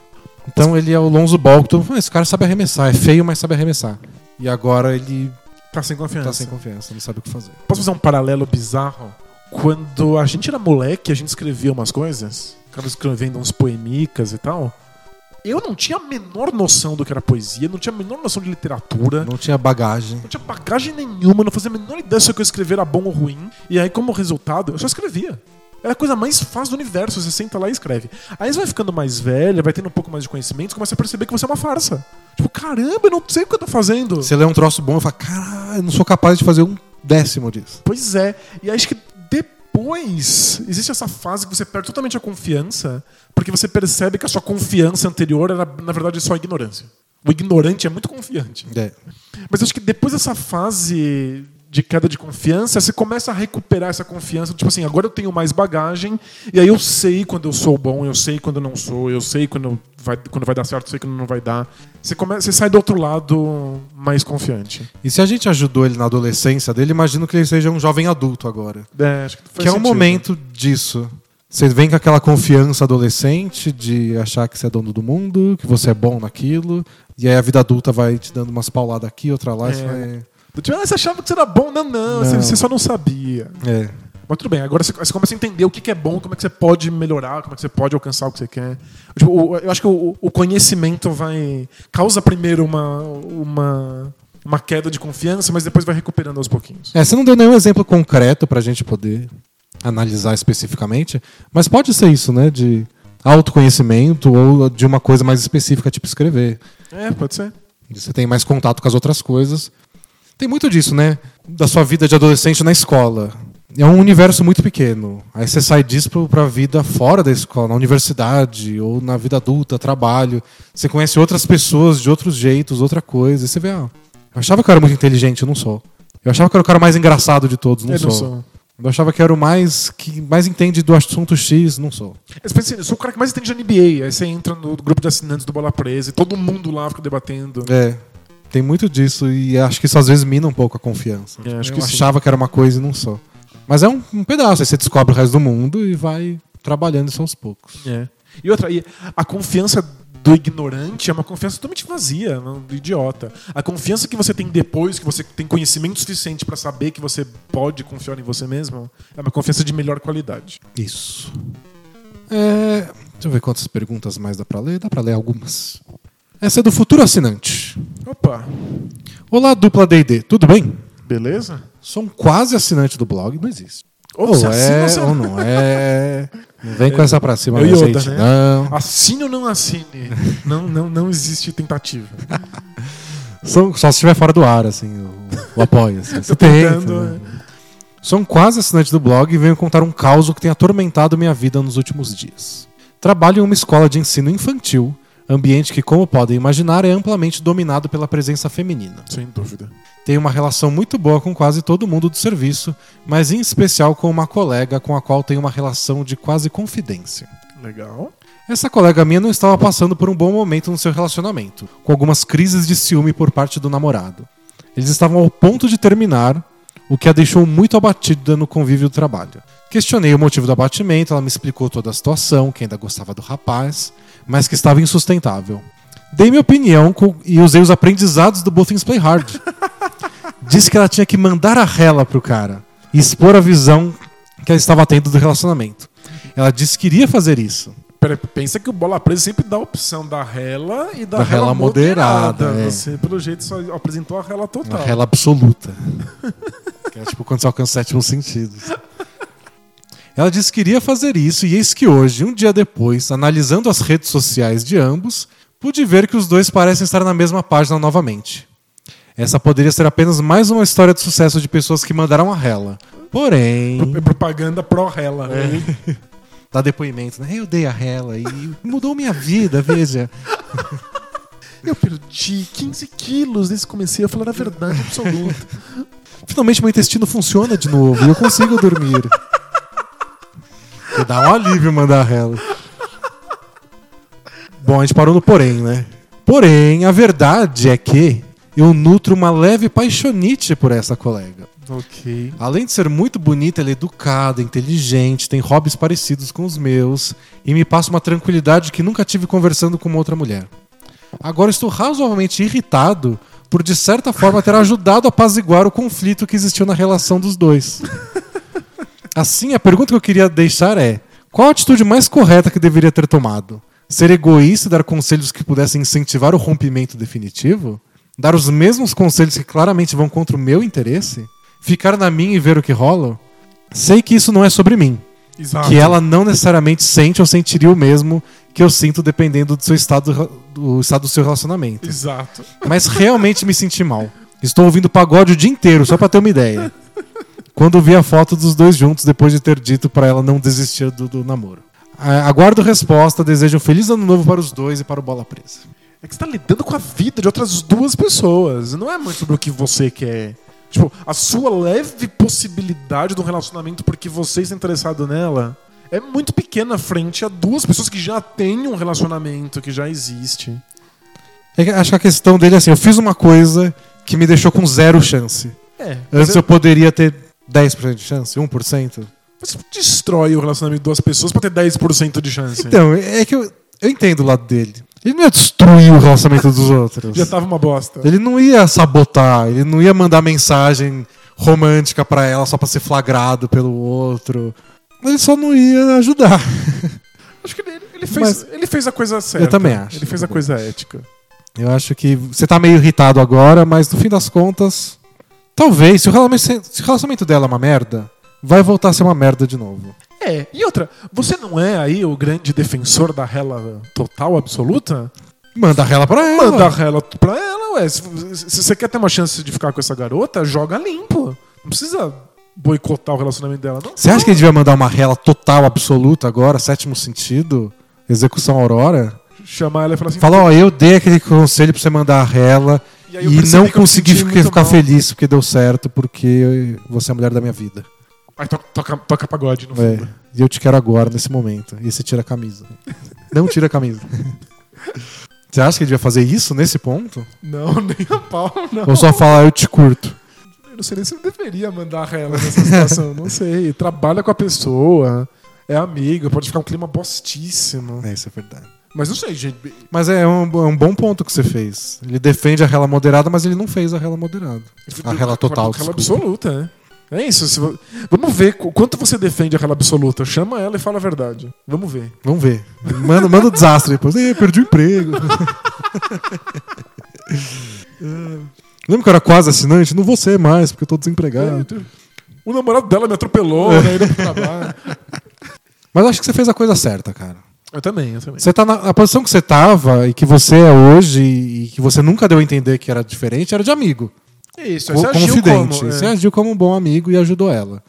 Então ele é o Lonzo Ball, que esse cara sabe arremessar, é feio, mas sabe arremessar. E agora ele Tá sem confiança. tá sem confiança, não sabe o que fazer. Posso fazer um paralelo bizarro? Quando a gente era moleque, a gente escrevia umas coisas, ficava escrevendo uns poemicas e tal. Eu não tinha a menor noção do que era poesia, não tinha a menor noção de literatura. Não tinha bagagem. Não tinha bagagem nenhuma, não fazia a menor ideia se o que eu escrever era bom ou ruim. E aí, como resultado, eu só escrevia. Era a coisa mais fácil do universo, você senta lá e escreve. Aí você vai ficando mais velha, vai tendo um pouco mais de conhecimento, começa a perceber que você é uma farsa. Tipo, caramba, eu não sei o que eu tô fazendo. Você lê um troço bom e fala, caralho, eu não sou capaz de fazer um décimo disso. Pois é. E acho que depois existe essa fase que você perde totalmente a confiança, porque você percebe que a sua confiança anterior era, na verdade, só ignorância. O ignorante é muito confiante. É. Mas acho que depois dessa fase de queda de confiança, você começa a recuperar essa confiança. Tipo assim, agora eu tenho mais bagagem, e aí eu sei quando eu sou bom, eu sei quando eu não sou, eu sei quando vai, quando vai dar certo, eu sei quando não vai dar. Você, começa, você sai do outro lado mais confiante. E se a gente ajudou ele na adolescência dele, imagino que ele seja um jovem adulto agora. É, acho que faz que é um momento disso. Você vem com aquela confiança adolescente de achar que você é dono do mundo, que você é bom naquilo, e aí a vida adulta vai te dando umas pauladas aqui, outra lá, e você É. vai. Do tipo, ah, você achava que você era bom? Não, não, Você, Não. você só não sabia. É. Mas tudo bem, agora você, você começa a entender o que, que é bom, como é que você pode melhorar, como é que você pode alcançar o que você quer. Tipo, o- eu acho que o, o conhecimento vai. causa primeiro uma, uma, uma queda de confiança, mas depois vai recuperando aos pouquinhos. É, você não deu nenhum exemplo concreto pra gente poder analisar especificamente, mas pode ser isso, né? De autoconhecimento ou de uma coisa mais específica, tipo escrever. É, pode ser. Você tem mais contato com as outras coisas. Tem muito disso, né? Da sua vida de adolescente na escola. É um universo muito pequeno. Aí você sai disso pro- pra vida fora da escola, na universidade, ou na vida adulta, trabalho. Você conhece outras pessoas de outros jeitos, outra coisa. E você vê, ah, eu achava que eu era muito inteligente, eu não sou. Eu achava que eu era o cara mais engraçado de todos, não Eu sou. não sou. Eu achava que era o mais que mais entende do assunto X, não sou. Mas pensa assim, Eu sou o cara que mais entende de NBA. Aí você entra no grupo de assinantes do Bola Presa e todo mundo lá fica debatendo. É. Tem muito disso e acho que isso às vezes mina um pouco a confiança. É, acho eu que sim. achava que era uma coisa e não sou. Mas é um, um pedaço, aí você descobre o resto do mundo e vai trabalhando isso aos poucos. É. E outra, e a confiança do ignorante é uma confiança totalmente vazia, do idiota. A confiança que você tem depois, que você tem conhecimento suficiente pra saber que você pode confiar em você mesmo, é uma confiança de melhor qualidade. Isso. É, deixa eu ver quantas perguntas mais dá pra ler. Dá pra ler algumas. Essa é do futuro assinante. Opa, Olá, dupla D&D. Tudo bem? beleza? Sou um quase assinante do blog, não existe. Ou Ou você assina é, ou não é. Não vem com essa pra cima, É não, Yoda, gente. né? Não. Assine ou não assine? não, não, não existe tentativa. Só, só se estiver fora do ar, assim, o, o apoio. Assim. Você tentando, né? Sou um quase assinante do blog e venho contar um caos que tem atormentado minha vida nos últimos dias. Trabalho em uma escola de ensino infantil, ambiente que, como podem imaginar, é amplamente dominado pela presença feminina. Sem dúvida. Tenho uma relação muito boa com quase todo mundo do serviço, mas em especial com uma colega com a qual tenho uma relação de quase confidência. Legal. Essa colega minha não estava passando por um bom momento no seu relacionamento, com algumas crises de ciúme por parte do namorado. Eles estavam ao ponto de terminar, o que a deixou muito abatida no convívio do trabalho. Questionei o motivo do abatimento, ela me explicou toda a situação, que ainda gostava do rapaz, mas que estava insustentável. Dei minha opinião e usei os aprendizados do Both Things Play Hard. Disse que ela tinha que mandar a rela pro cara e expor a visão que ela estava tendo do relacionamento. Ela disse que iria fazer isso. Pensa que o Bola Presa sempre dá a opção da rela e da, Da rela moderada, é. Você, pelo jeito, só apresentou a rela total. Uma rela absoluta. que é tipo quando você alcança o sétimo sentido. Ela disse que iria fazer isso, e eis que hoje, um dia depois, analisando as redes sociais de ambos, pude ver que os dois parecem estar na mesma página novamente. Essa poderia ser apenas mais uma história de sucesso de pessoas que mandaram a rela. Porém, É propaganda pró-rela. É. dá depoimento, né? Eu dei a rela e mudou minha vida, veja. Eu perdi 15 quilos desde que comecei a falar a verdade absoluta. Finalmente meu intestino funciona de novo e eu consigo dormir. Dá um alívio mandar a rela. Bom, a gente parou no porém, né? Porém, a verdade é que eu nutro uma leve paixonite por essa colega. Ok. Além de ser muito bonita, ela é educada, inteligente, tem hobbies parecidos com os meus e me passa uma tranquilidade que nunca tive conversando com outra mulher. Agora estou razoavelmente irritado por, de certa forma, ter ajudado a apaziguar o conflito que existiu na relação dos dois. Assim, a pergunta que eu queria deixar é: qual a atitude mais correta que deveria ter tomado? Ser egoísta e dar conselhos que pudessem incentivar o rompimento definitivo? Dar os mesmos conselhos que claramente vão contra o meu interesse? Ficar na minha e ver o que rola? Sei que isso não é sobre mim. Exato. Que ela não necessariamente sente ou sentiria o mesmo que eu sinto dependendo do seu estado do estado do seu relacionamento. Exato. Mas realmente me senti mal. Estou ouvindo pagode o dia inteiro, só pra ter uma ideia. Quando vi a foto dos dois juntos depois de ter dito pra ela não desistir do, do namoro. Aguardo resposta, desejo um feliz ano novo para os dois e para o Bola Presa. É que você tá lidando com a vida de outras duas pessoas. Não é muito sobre o que você quer. Tipo, a sua leve possibilidade de um relacionamento porque você está interessado nela é muito pequena frente a duas pessoas que já têm um relacionamento, que já existe. É que acho que a questão dele é assim: eu fiz uma coisa que me deixou com zero chance. É. Antes eu poderia ter 10% de chance, 1%. Você destrói o relacionamento de duas pessoas pra ter 10% de chance. Então, é que eu, eu entendo o lado dele. Ele não ia destruir o relacionamento dos outros. Já tava uma bosta. Ele não ia sabotar, ele não ia mandar mensagem romântica pra ela só pra ser flagrado pelo outro. Ele só não ia ajudar. Acho que ele, ele fez, Mas- ele fez a coisa certa. também acho. Ele fez a coisa ética. Eu acho que você tá meio irritado agora, mas no fim das contas, talvez, se o relacionamento, se o relacionamento dela é uma merda, vai voltar a ser uma merda de novo. É, e outra, você não é aí o grande defensor da rela total absoluta? Manda ela pra ela. Manda a rela pra ela, ué. Se, você quer ter uma chance de ficar com essa garota, joga limpo. Não precisa boicotar o relacionamento dela, não. Você acha que ele devia mandar uma rela total, absoluta agora, sétimo sentido, execução aurora? Chamar ela e falar assim. Fala, ó, eu dei aquele conselho pra você mandar a rela E e não consegui ficar, ficar mal." feliz porque deu certo, porque você é a mulher da minha vida. Aí toca, toca, toca pagode no É, fundo. e eu te quero agora, nesse momento. E você tira a camisa. Não tira a camisa. Você acha que ele devia fazer isso nesse ponto? Não, nem a pau, não. Ou só falar, eu te curto? Eu não sei nem se eu deveria mandar a rela nessa situação. não sei. Trabalha com a pessoa, é amigo, pode ficar um clima bostíssimo. É, isso é verdade. Mas não sei, gente. Mas é um, é um bom ponto que você fez. Ele defende a rela moderada, mas ele não fez a rela moderada. A rela total, A rela absoluta, é. É isso. Vamos ver qu- quanto você defende a rela absoluta. Chama ela e fala a verdade. Vamos ver. Vamos ver. Manda, manda o desastre depois. Ih, perdi o emprego. Lembra que eu era quase assinante? Não vou ser mais, porque eu tô desempregado. O namorado dela me atropelou É. pro trabalho. Mas acho que você fez a coisa certa, cara. Eu também, eu também. Você tá na a posição que você tava e que você é hoje e que você nunca deu a entender que era diferente, era de amigo. Isso, você agiu confidente. como, é. Você agiu como um bom amigo e ajudou ela.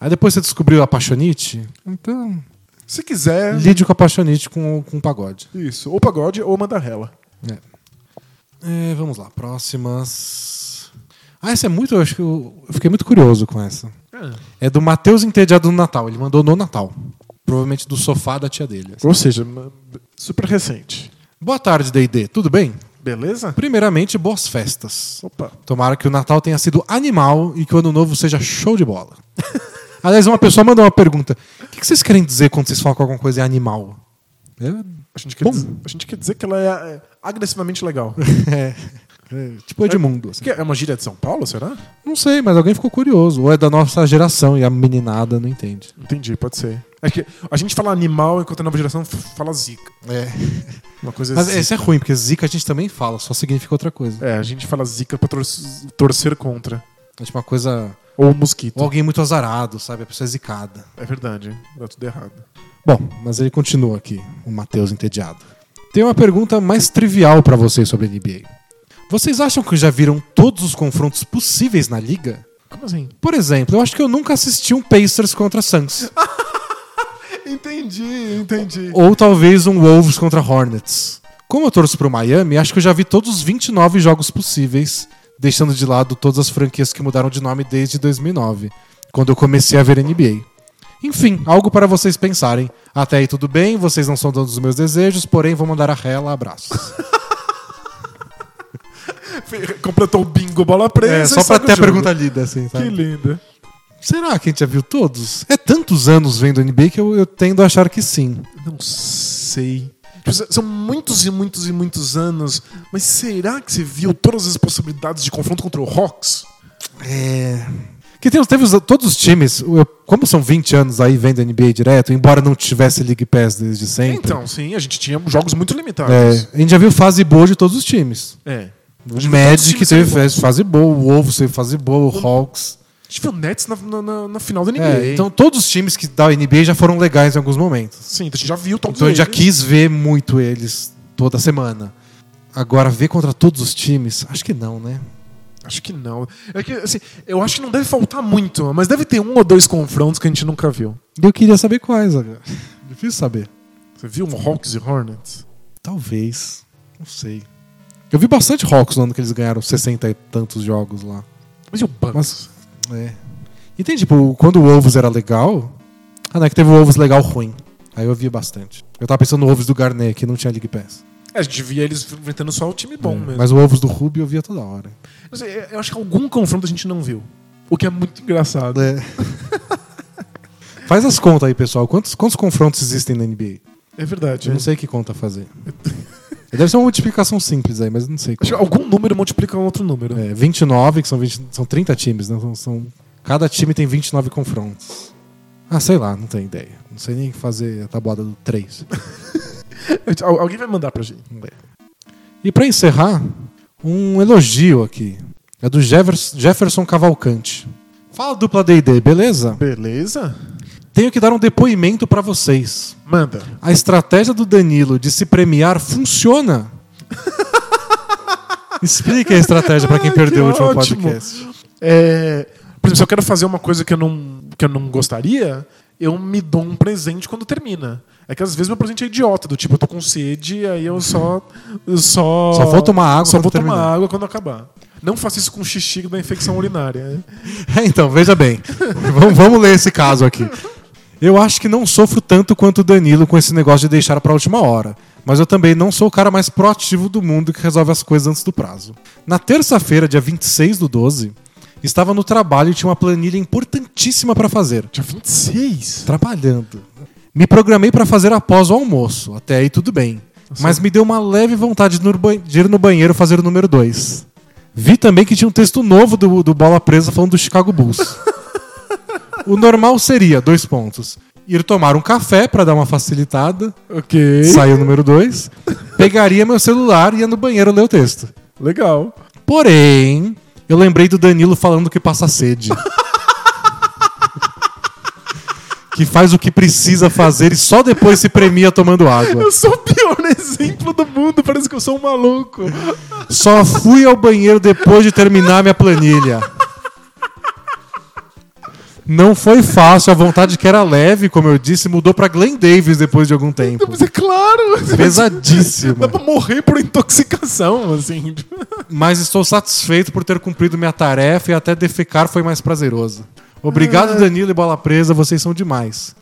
Aí depois você descobriu a paixonite, então Se quiser, lide com a paixonite com, com o pagode. isso. Ou pagode ou manda rela. É, vamos lá, próximas. Ah, essa é muito. Eu acho que eu, eu fiquei muito curioso com essa. É do Matheus Entediado no Natal. Ele mandou no Natal. Provavelmente do sofá da tia dele. Ou seja, super recente. Boa tarde, D&D. Tudo bem? Beleza? Primeiramente, boas festas. Opa. Tomara que o Natal tenha sido animal e que o Ano Novo seja show de bola. Aliás, uma pessoa mandou uma pergunta. O que vocês querem dizer quando vocês falam que alguma coisa é animal? É, A gente, quer Bom. dizer, a gente quer dizer que ela é, é agressivamente legal. é, é tipo Edmundo. assim. Que é uma gíria de São Paulo, será? Não sei, mas alguém ficou curioso. Ou é da nossa geração e a meninada não entende. Entendi, pode ser. É que a gente fala animal enquanto a nova geração fala zica. É. Uma coisa Mas zica. esse é ruim, porque zica a gente também fala, só significa outra coisa. É, a gente fala zica pra tor- torcer contra. É tipo uma coisa. Ou mosquito. Ou alguém muito azarado, sabe? A pessoa é zicada. É verdade, dá tudo errado. Bom, mas ele continua aqui, o Matheus entediado. Tem uma pergunta mais trivial pra vocês sobre a NBA. Vocês acham que já viram todos os confrontos possíveis na liga? Como assim? Por exemplo, eu acho que eu nunca assisti um Pacers contra Suns. Entendi, entendi. ou talvez um Wolves contra Hornets. Como eu torço pro Miami, acho que eu já vi todos os 29 jogos possíveis, deixando de lado todas as franquias que mudaram de nome desde 2009, quando eu comecei a ver NBA. Enfim, algo para vocês pensarem. Até aí tudo bem, vocês não são donos dos meus desejos, porém vou mandar a rela abraços. Completou o bingo bola presa. É, só pra ter a pergunta lida, assim, Que sabe? linda. Será que a gente já viu todos? É tantos anos vendo NBA que eu, eu tendo a achar que sim. Não sei. São muitos e muitos e muitos anos, mas será que você viu todas as possibilidades de confronto contra o Hawks? É. Que tem, teve os- todos os times, como são 20 anos aí vendo NBA direto, embora não tivesse League Pass desde sempre. Então, sim, a gente tinha jogos muito limitados. é, a gente já viu fase boa de todos os times. É. O Magic teve fase boa, o Wolves teve fase boa, o Hawks. A gente viu o Nets na, na- na- na final da NBA. É, então todos os times que da NBA já foram legais em alguns momentos. Sim, então a gente já viu todos Então a gente já quis ver muito eles toda semana. Agora, ver contra todos os times, acho que não, né? Acho que não. É que, assim, eu acho que não deve faltar muito, mas deve ter um ou dois confrontos que a gente nunca viu. Eu queria saber quais, agora. Difícil saber. Você viu um Hawks e Hornets? Talvez. Não sei. Eu vi bastante Hawks no ano que eles ganharam 60 e tantos jogos lá. Mas e o Bucks? Mas, é. E tem, tipo, quando o Wolves era legal. Ah, não, é que teve o Wolves legal ruim. Aí eu via bastante. Eu tava pensando no Wolves do Garnet, que não tinha League Pass. É, a gente via eles enfrentando só o time bom É, mesmo. Mas o Wolves do Rubio eu via toda hora. Mas é, eu acho que algum confronto a gente não viu. O que é muito engraçado. É. Faz as contas aí, pessoal. Quantos, quantos confrontos existem na NBA? É verdade. Eu é. não sei que conta fazer. Deve ser uma multiplicação simples aí, mas não sei Acho que algum número multiplica um outro número. É, 29, que são, 20, são 30 times, né? São, são- cada time tem 29 confrontos. Ah, sei lá, não tenho ideia. Não sei nem fazer a tabuada do 3. Al- Alguém vai mandar pra gente. E pra encerrar, um elogio aqui. É do Jeffers- Jefferson Cavalcante. Fala dupla D&D, beleza? Beleza? Tenho que dar um depoimento pra vocês. Manda. A estratégia do Danilo de se premiar funciona. Explique a estratégia pra quem perdeu o que último ótimo. podcast. É, por exemplo, se eu quero fazer uma coisa que eu não, que eu não gostaria, eu me dou um presente quando termina. É que às vezes meu presente é idiota, do tipo, eu tô com sede, aí eu só. Eu só, Só vou tomar água Só quando vou tomar terminar. água quando acabar. Não faça isso com xixi da infecção urinária. É, então, veja bem. vamos, vamos ler esse caso aqui. Eu acho que não sofro tanto quanto o Danilo com esse negócio de deixar pra última hora. Mas eu também não sou o cara mais proativo do mundo que resolve as coisas antes do prazo. Na terça-feira, dia 26 do 12, estava no trabalho e tinha uma planilha importantíssima pra fazer. Dia 26? Trabalhando. Me programei pra fazer após o almoço. Até aí tudo bem. Mas me deu uma leve vontade de ir no ba- de ir no banheiro fazer o número 2. Vi também que tinha um texto novo do, do Bola Presa falando do Chicago Bulls. o normal seria, dois pontos, ir tomar um café pra dar uma facilitada, Ok. saiu o número 2, pegaria meu celular e ia no banheiro ler o texto. Legal. Porém, eu lembrei do Danilo falando que passa sede. que faz o que precisa fazer e só depois se premia tomando água. Eu sou o pior exemplo do mundo, parece que eu sou um maluco. Só fui ao banheiro depois de terminar minha planilha. Não foi fácil, a vontade que era leve, como eu disse, mudou pra Glenn Davis depois de algum tempo. Mas é claro. Pesadíssima. Dá pra morrer por intoxicação, assim. Mas estou satisfeito por ter cumprido minha tarefa e até defecar foi mais prazeroso. Obrigado, Danilo e Bola Presa, vocês são demais.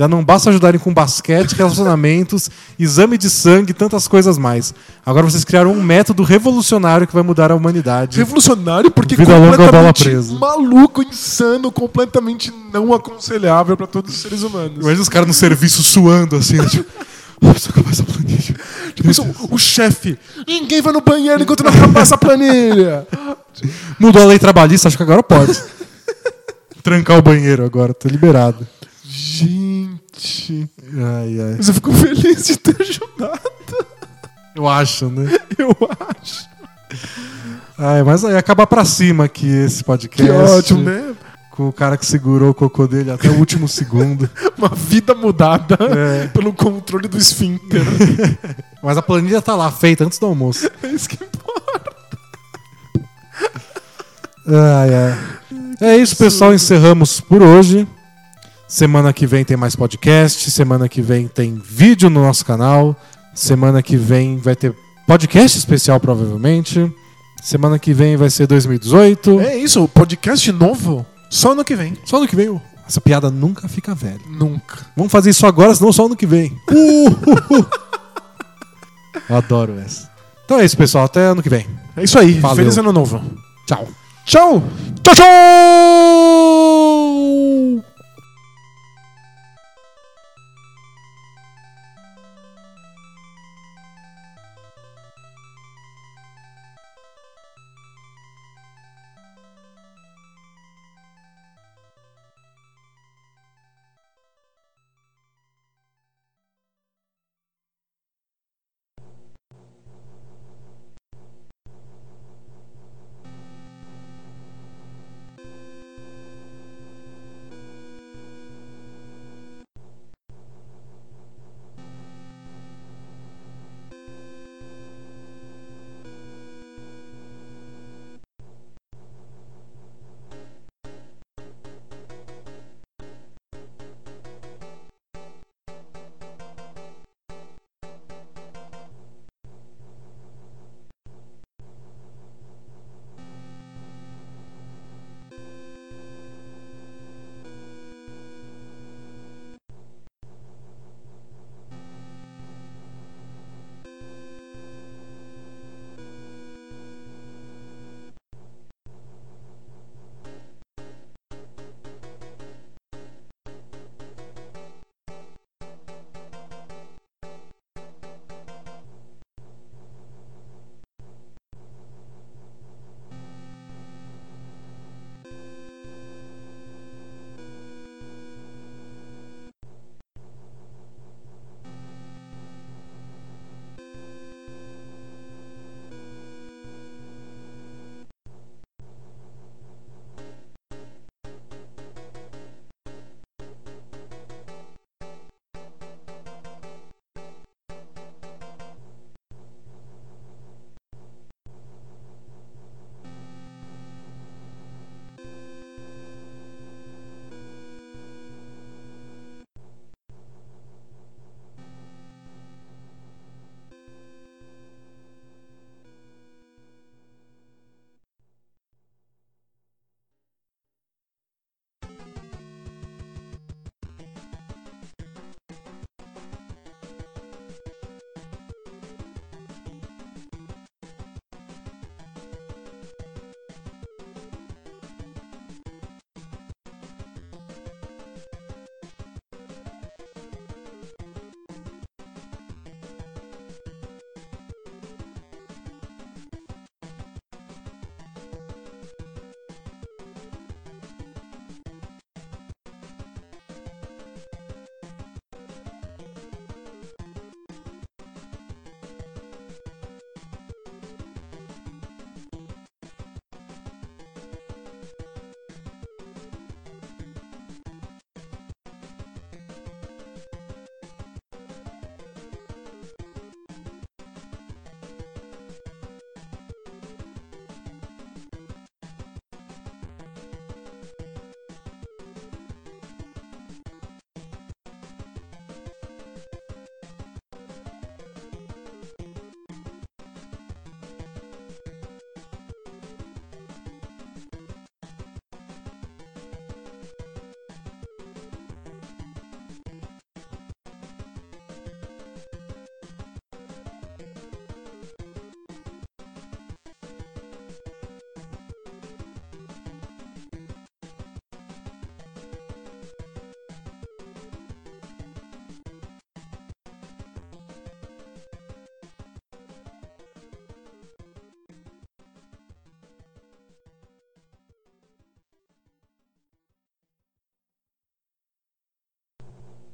Já não basta ajudarem com basquete, relacionamentos, exame de sangue e tantas coisas mais. Agora vocês criaram um método revolucionário que vai mudar a humanidade. Revolucionário porque Vida longa, completamente presa. maluco, insano, completamente não aconselhável pra todos os seres humanos. Imagina os caras no serviço suando assim, né, tipo, "Ah, preciso acabar essa planilha. Tipo, isso, o chefe, ninguém vai no banheiro enquanto não acabar essa planilha. Mudou a lei trabalhista, acho que agora pode. Trancar o banheiro agora, tô liberado. Gente, Ai, ai. mas eu fico feliz de ter ajudado. Eu acho, né? Eu acho. Ai, mas aí acaba pra cima aqui esse podcast. Que ótimo, né? Com o cara que segurou o cocô dele até o último segundo. Uma vida mudada É. pelo controle do esfíncter. Mas a planilha tá lá, feita antes do almoço. é isso que importa. Ai, ai. É isso, pessoal. Encerramos por hoje. Semana que vem tem mais podcast. Semana que vem tem vídeo no nosso canal. Semana que vem vai ter podcast especial, provavelmente. Semana que vem vai ser 2018. É isso, podcast novo só ano que vem. Só ano que vem. Essa piada nunca fica velha. Nunca. Vamos fazer isso agora, senão só ano que vem. Uh! Adoro essa. Então é isso, pessoal. Até ano que vem. É isso aí. Valeu. Feliz ano novo. Tchau. Tchau! Tchau, tchau!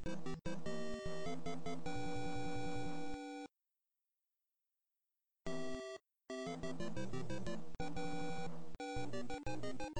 Thank you.